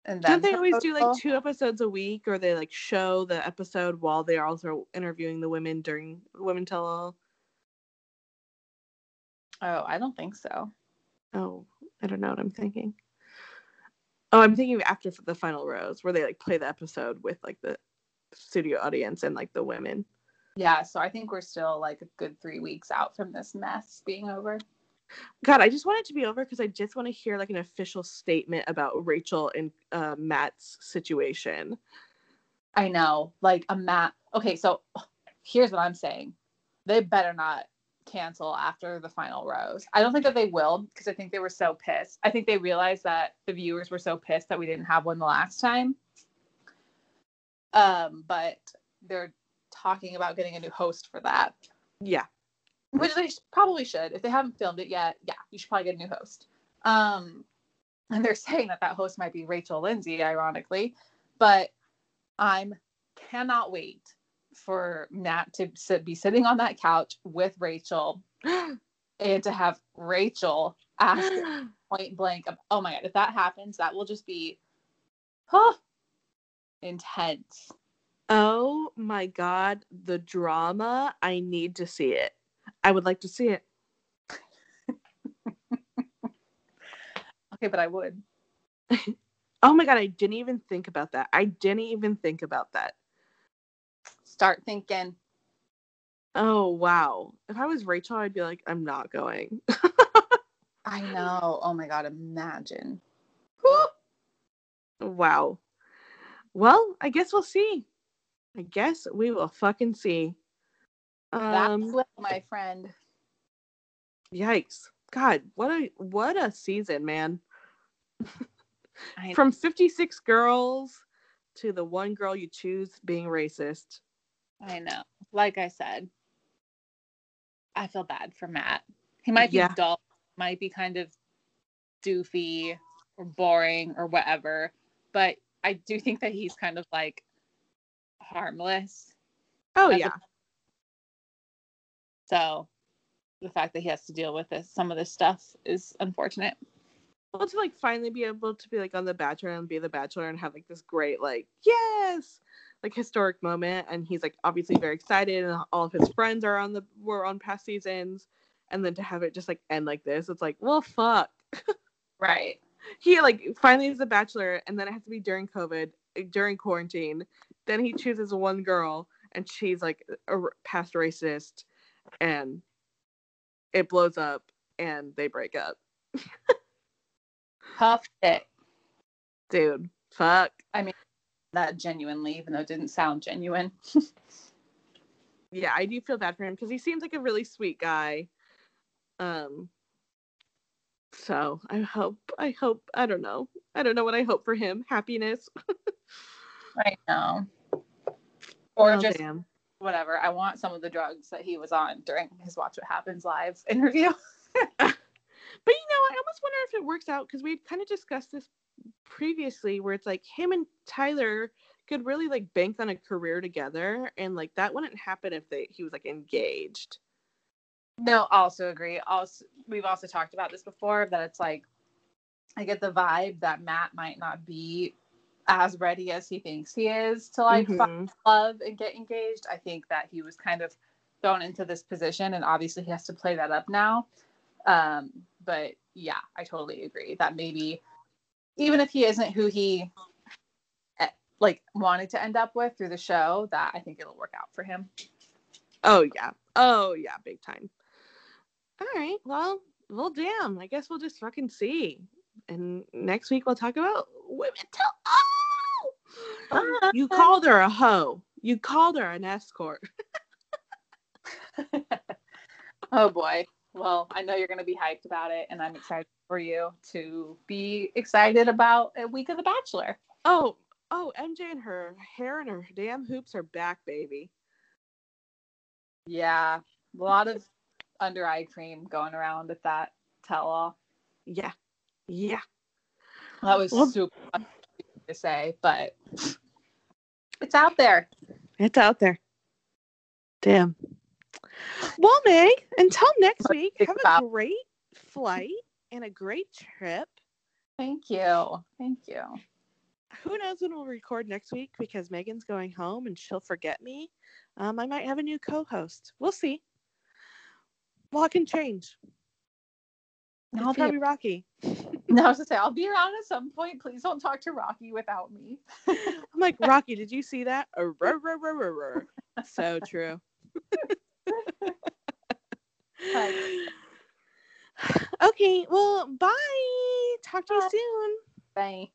And then Don't they always do like two episodes a week, or they like show the episode while they're also interviewing the women during Women Tell All? Oh, I don't think so. Oh, I don't know what I'm thinking. Oh, I'm thinking after the final rose, where they like play the episode with like the studio audience and like the women. Yeah, so I think we're still like a good three weeks out from this mess being over. God, I just want it to be over because I just want to hear like an official statement about Rachel and uh, Matt's situation. I know, like a Matt. Okay, so here's what I'm saying: they better not cancel after the final rose. I don't think that they will because I think they were so pissed. I think they realized that the viewers were so pissed that we didn't have one the last time. Um, but they're talking about getting a new host for that. Yeah which they probably should. If they haven't filmed it yet, yeah, you should probably get a new host. Um, and they're [LAUGHS] saying that that host might be Rachel Lindsay, ironically, but I'm cannot wait for Matt to sit, be sitting on that couch with Rachel [GASPS] and to have Rachel ask [GASPS] point blank, oh my god, if that happens, that will just be, huh, intense. Oh my god, the drama! I need to see it. I would like to see it. [LAUGHS] okay, but I would. [LAUGHS] oh my god, I didn't even think about that. I didn't even think about that. Start thinking. Oh wow. If I was Rachel, I'd be like, I'm not going. I know. Oh my god, imagine. [GASPS] wow. Well, I guess we'll see. I guess we will fucking see. Um, That's my friend. Yikes! God, what a what a season, man. From fifty six girls to the one girl you choose being racist. I know. Like I said, I feel bad for Matt. He might be yeah. dull, might be kind of doofy or boring or whatever, but I do think that he's kind of like harmless. Oh yeah. So the fact that he has to deal with this, some of this stuff is unfortunate. Well, to like finally be able to be like on The Bachelor and be the Bachelor and have like this great like yes, like historic moment, and he's like obviously very excited, and all of his friends are on the were on past seasons, and then to have it just like end like this, it's like well fuck. right. [LAUGHS] He like finally is a Bachelor, and then it has to be during COVID, eh, during quarantine. Then he chooses one girl, and she's like a past racist and it blows up and they break up. [LAUGHS] Tough shit. Dude, fuck. I mean, that genuinely, even though it didn't sound genuine. [LAUGHS] yeah, I do feel bad for him because he seems like a really sweet guy. Um, so I hope, I hope, I don't know. I don't know what I hope for him. Happiness. [LAUGHS] I know. Or oh, just damn whatever. I want some of the drugs that he was on during his Watch What Happens live [LAUGHS] interview. but you know, I almost wonder if it works out because we kind of discussed this previously, where it's like him and Tyler could really like bank on a career together, and like that wouldn't happen if they he was like engaged. No, also agree. Also, we've also talked about this before that it's like I get the vibe that Matt might not be as ready as he thinks he is to like Mhm. find love and get engaged. I think that he was kind of thrown into this position, and obviously he has to play that up now. Um, but yeah, I totally agree that maybe even if he isn't who he eh, like wanted to end up with through the show, that I think it'll work out for him. Oh yeah. Oh yeah, big time. All right. Well, well, damn. I guess we'll just fucking see. And next week we'll talk about women tell. Oh, you called her a hoe. You called her an escort. [LAUGHS] [LAUGHS] oh boy. Well, I know you're going to be hyped about it, and I'm excited for you to be excited about a week of The Bachelor. Oh, oh, MJ and her hair and her damn hoops are back, baby. Yeah, a lot of under eye cream going around with that tell all. Yeah, yeah. That was Well- super to say, but it's out there. It's out there. Damn. Well, Meg, until next week, have a great flight and a great trip. Thank you. Thank you. Who knows when we'll record next week because Megan's going home and she'll forget me. Um, I might have a new co host. We'll see. A lot can change. It's I'll be, probably Rocky. [LAUGHS] no, I was to say I'll be around at some point. Please don't talk to Rocky without me. I'm like, [LAUGHS] Rocky, did you see that? [LAUGHS] So true. [SIGHS] okay, well, bye. Talk to you soon. Bye.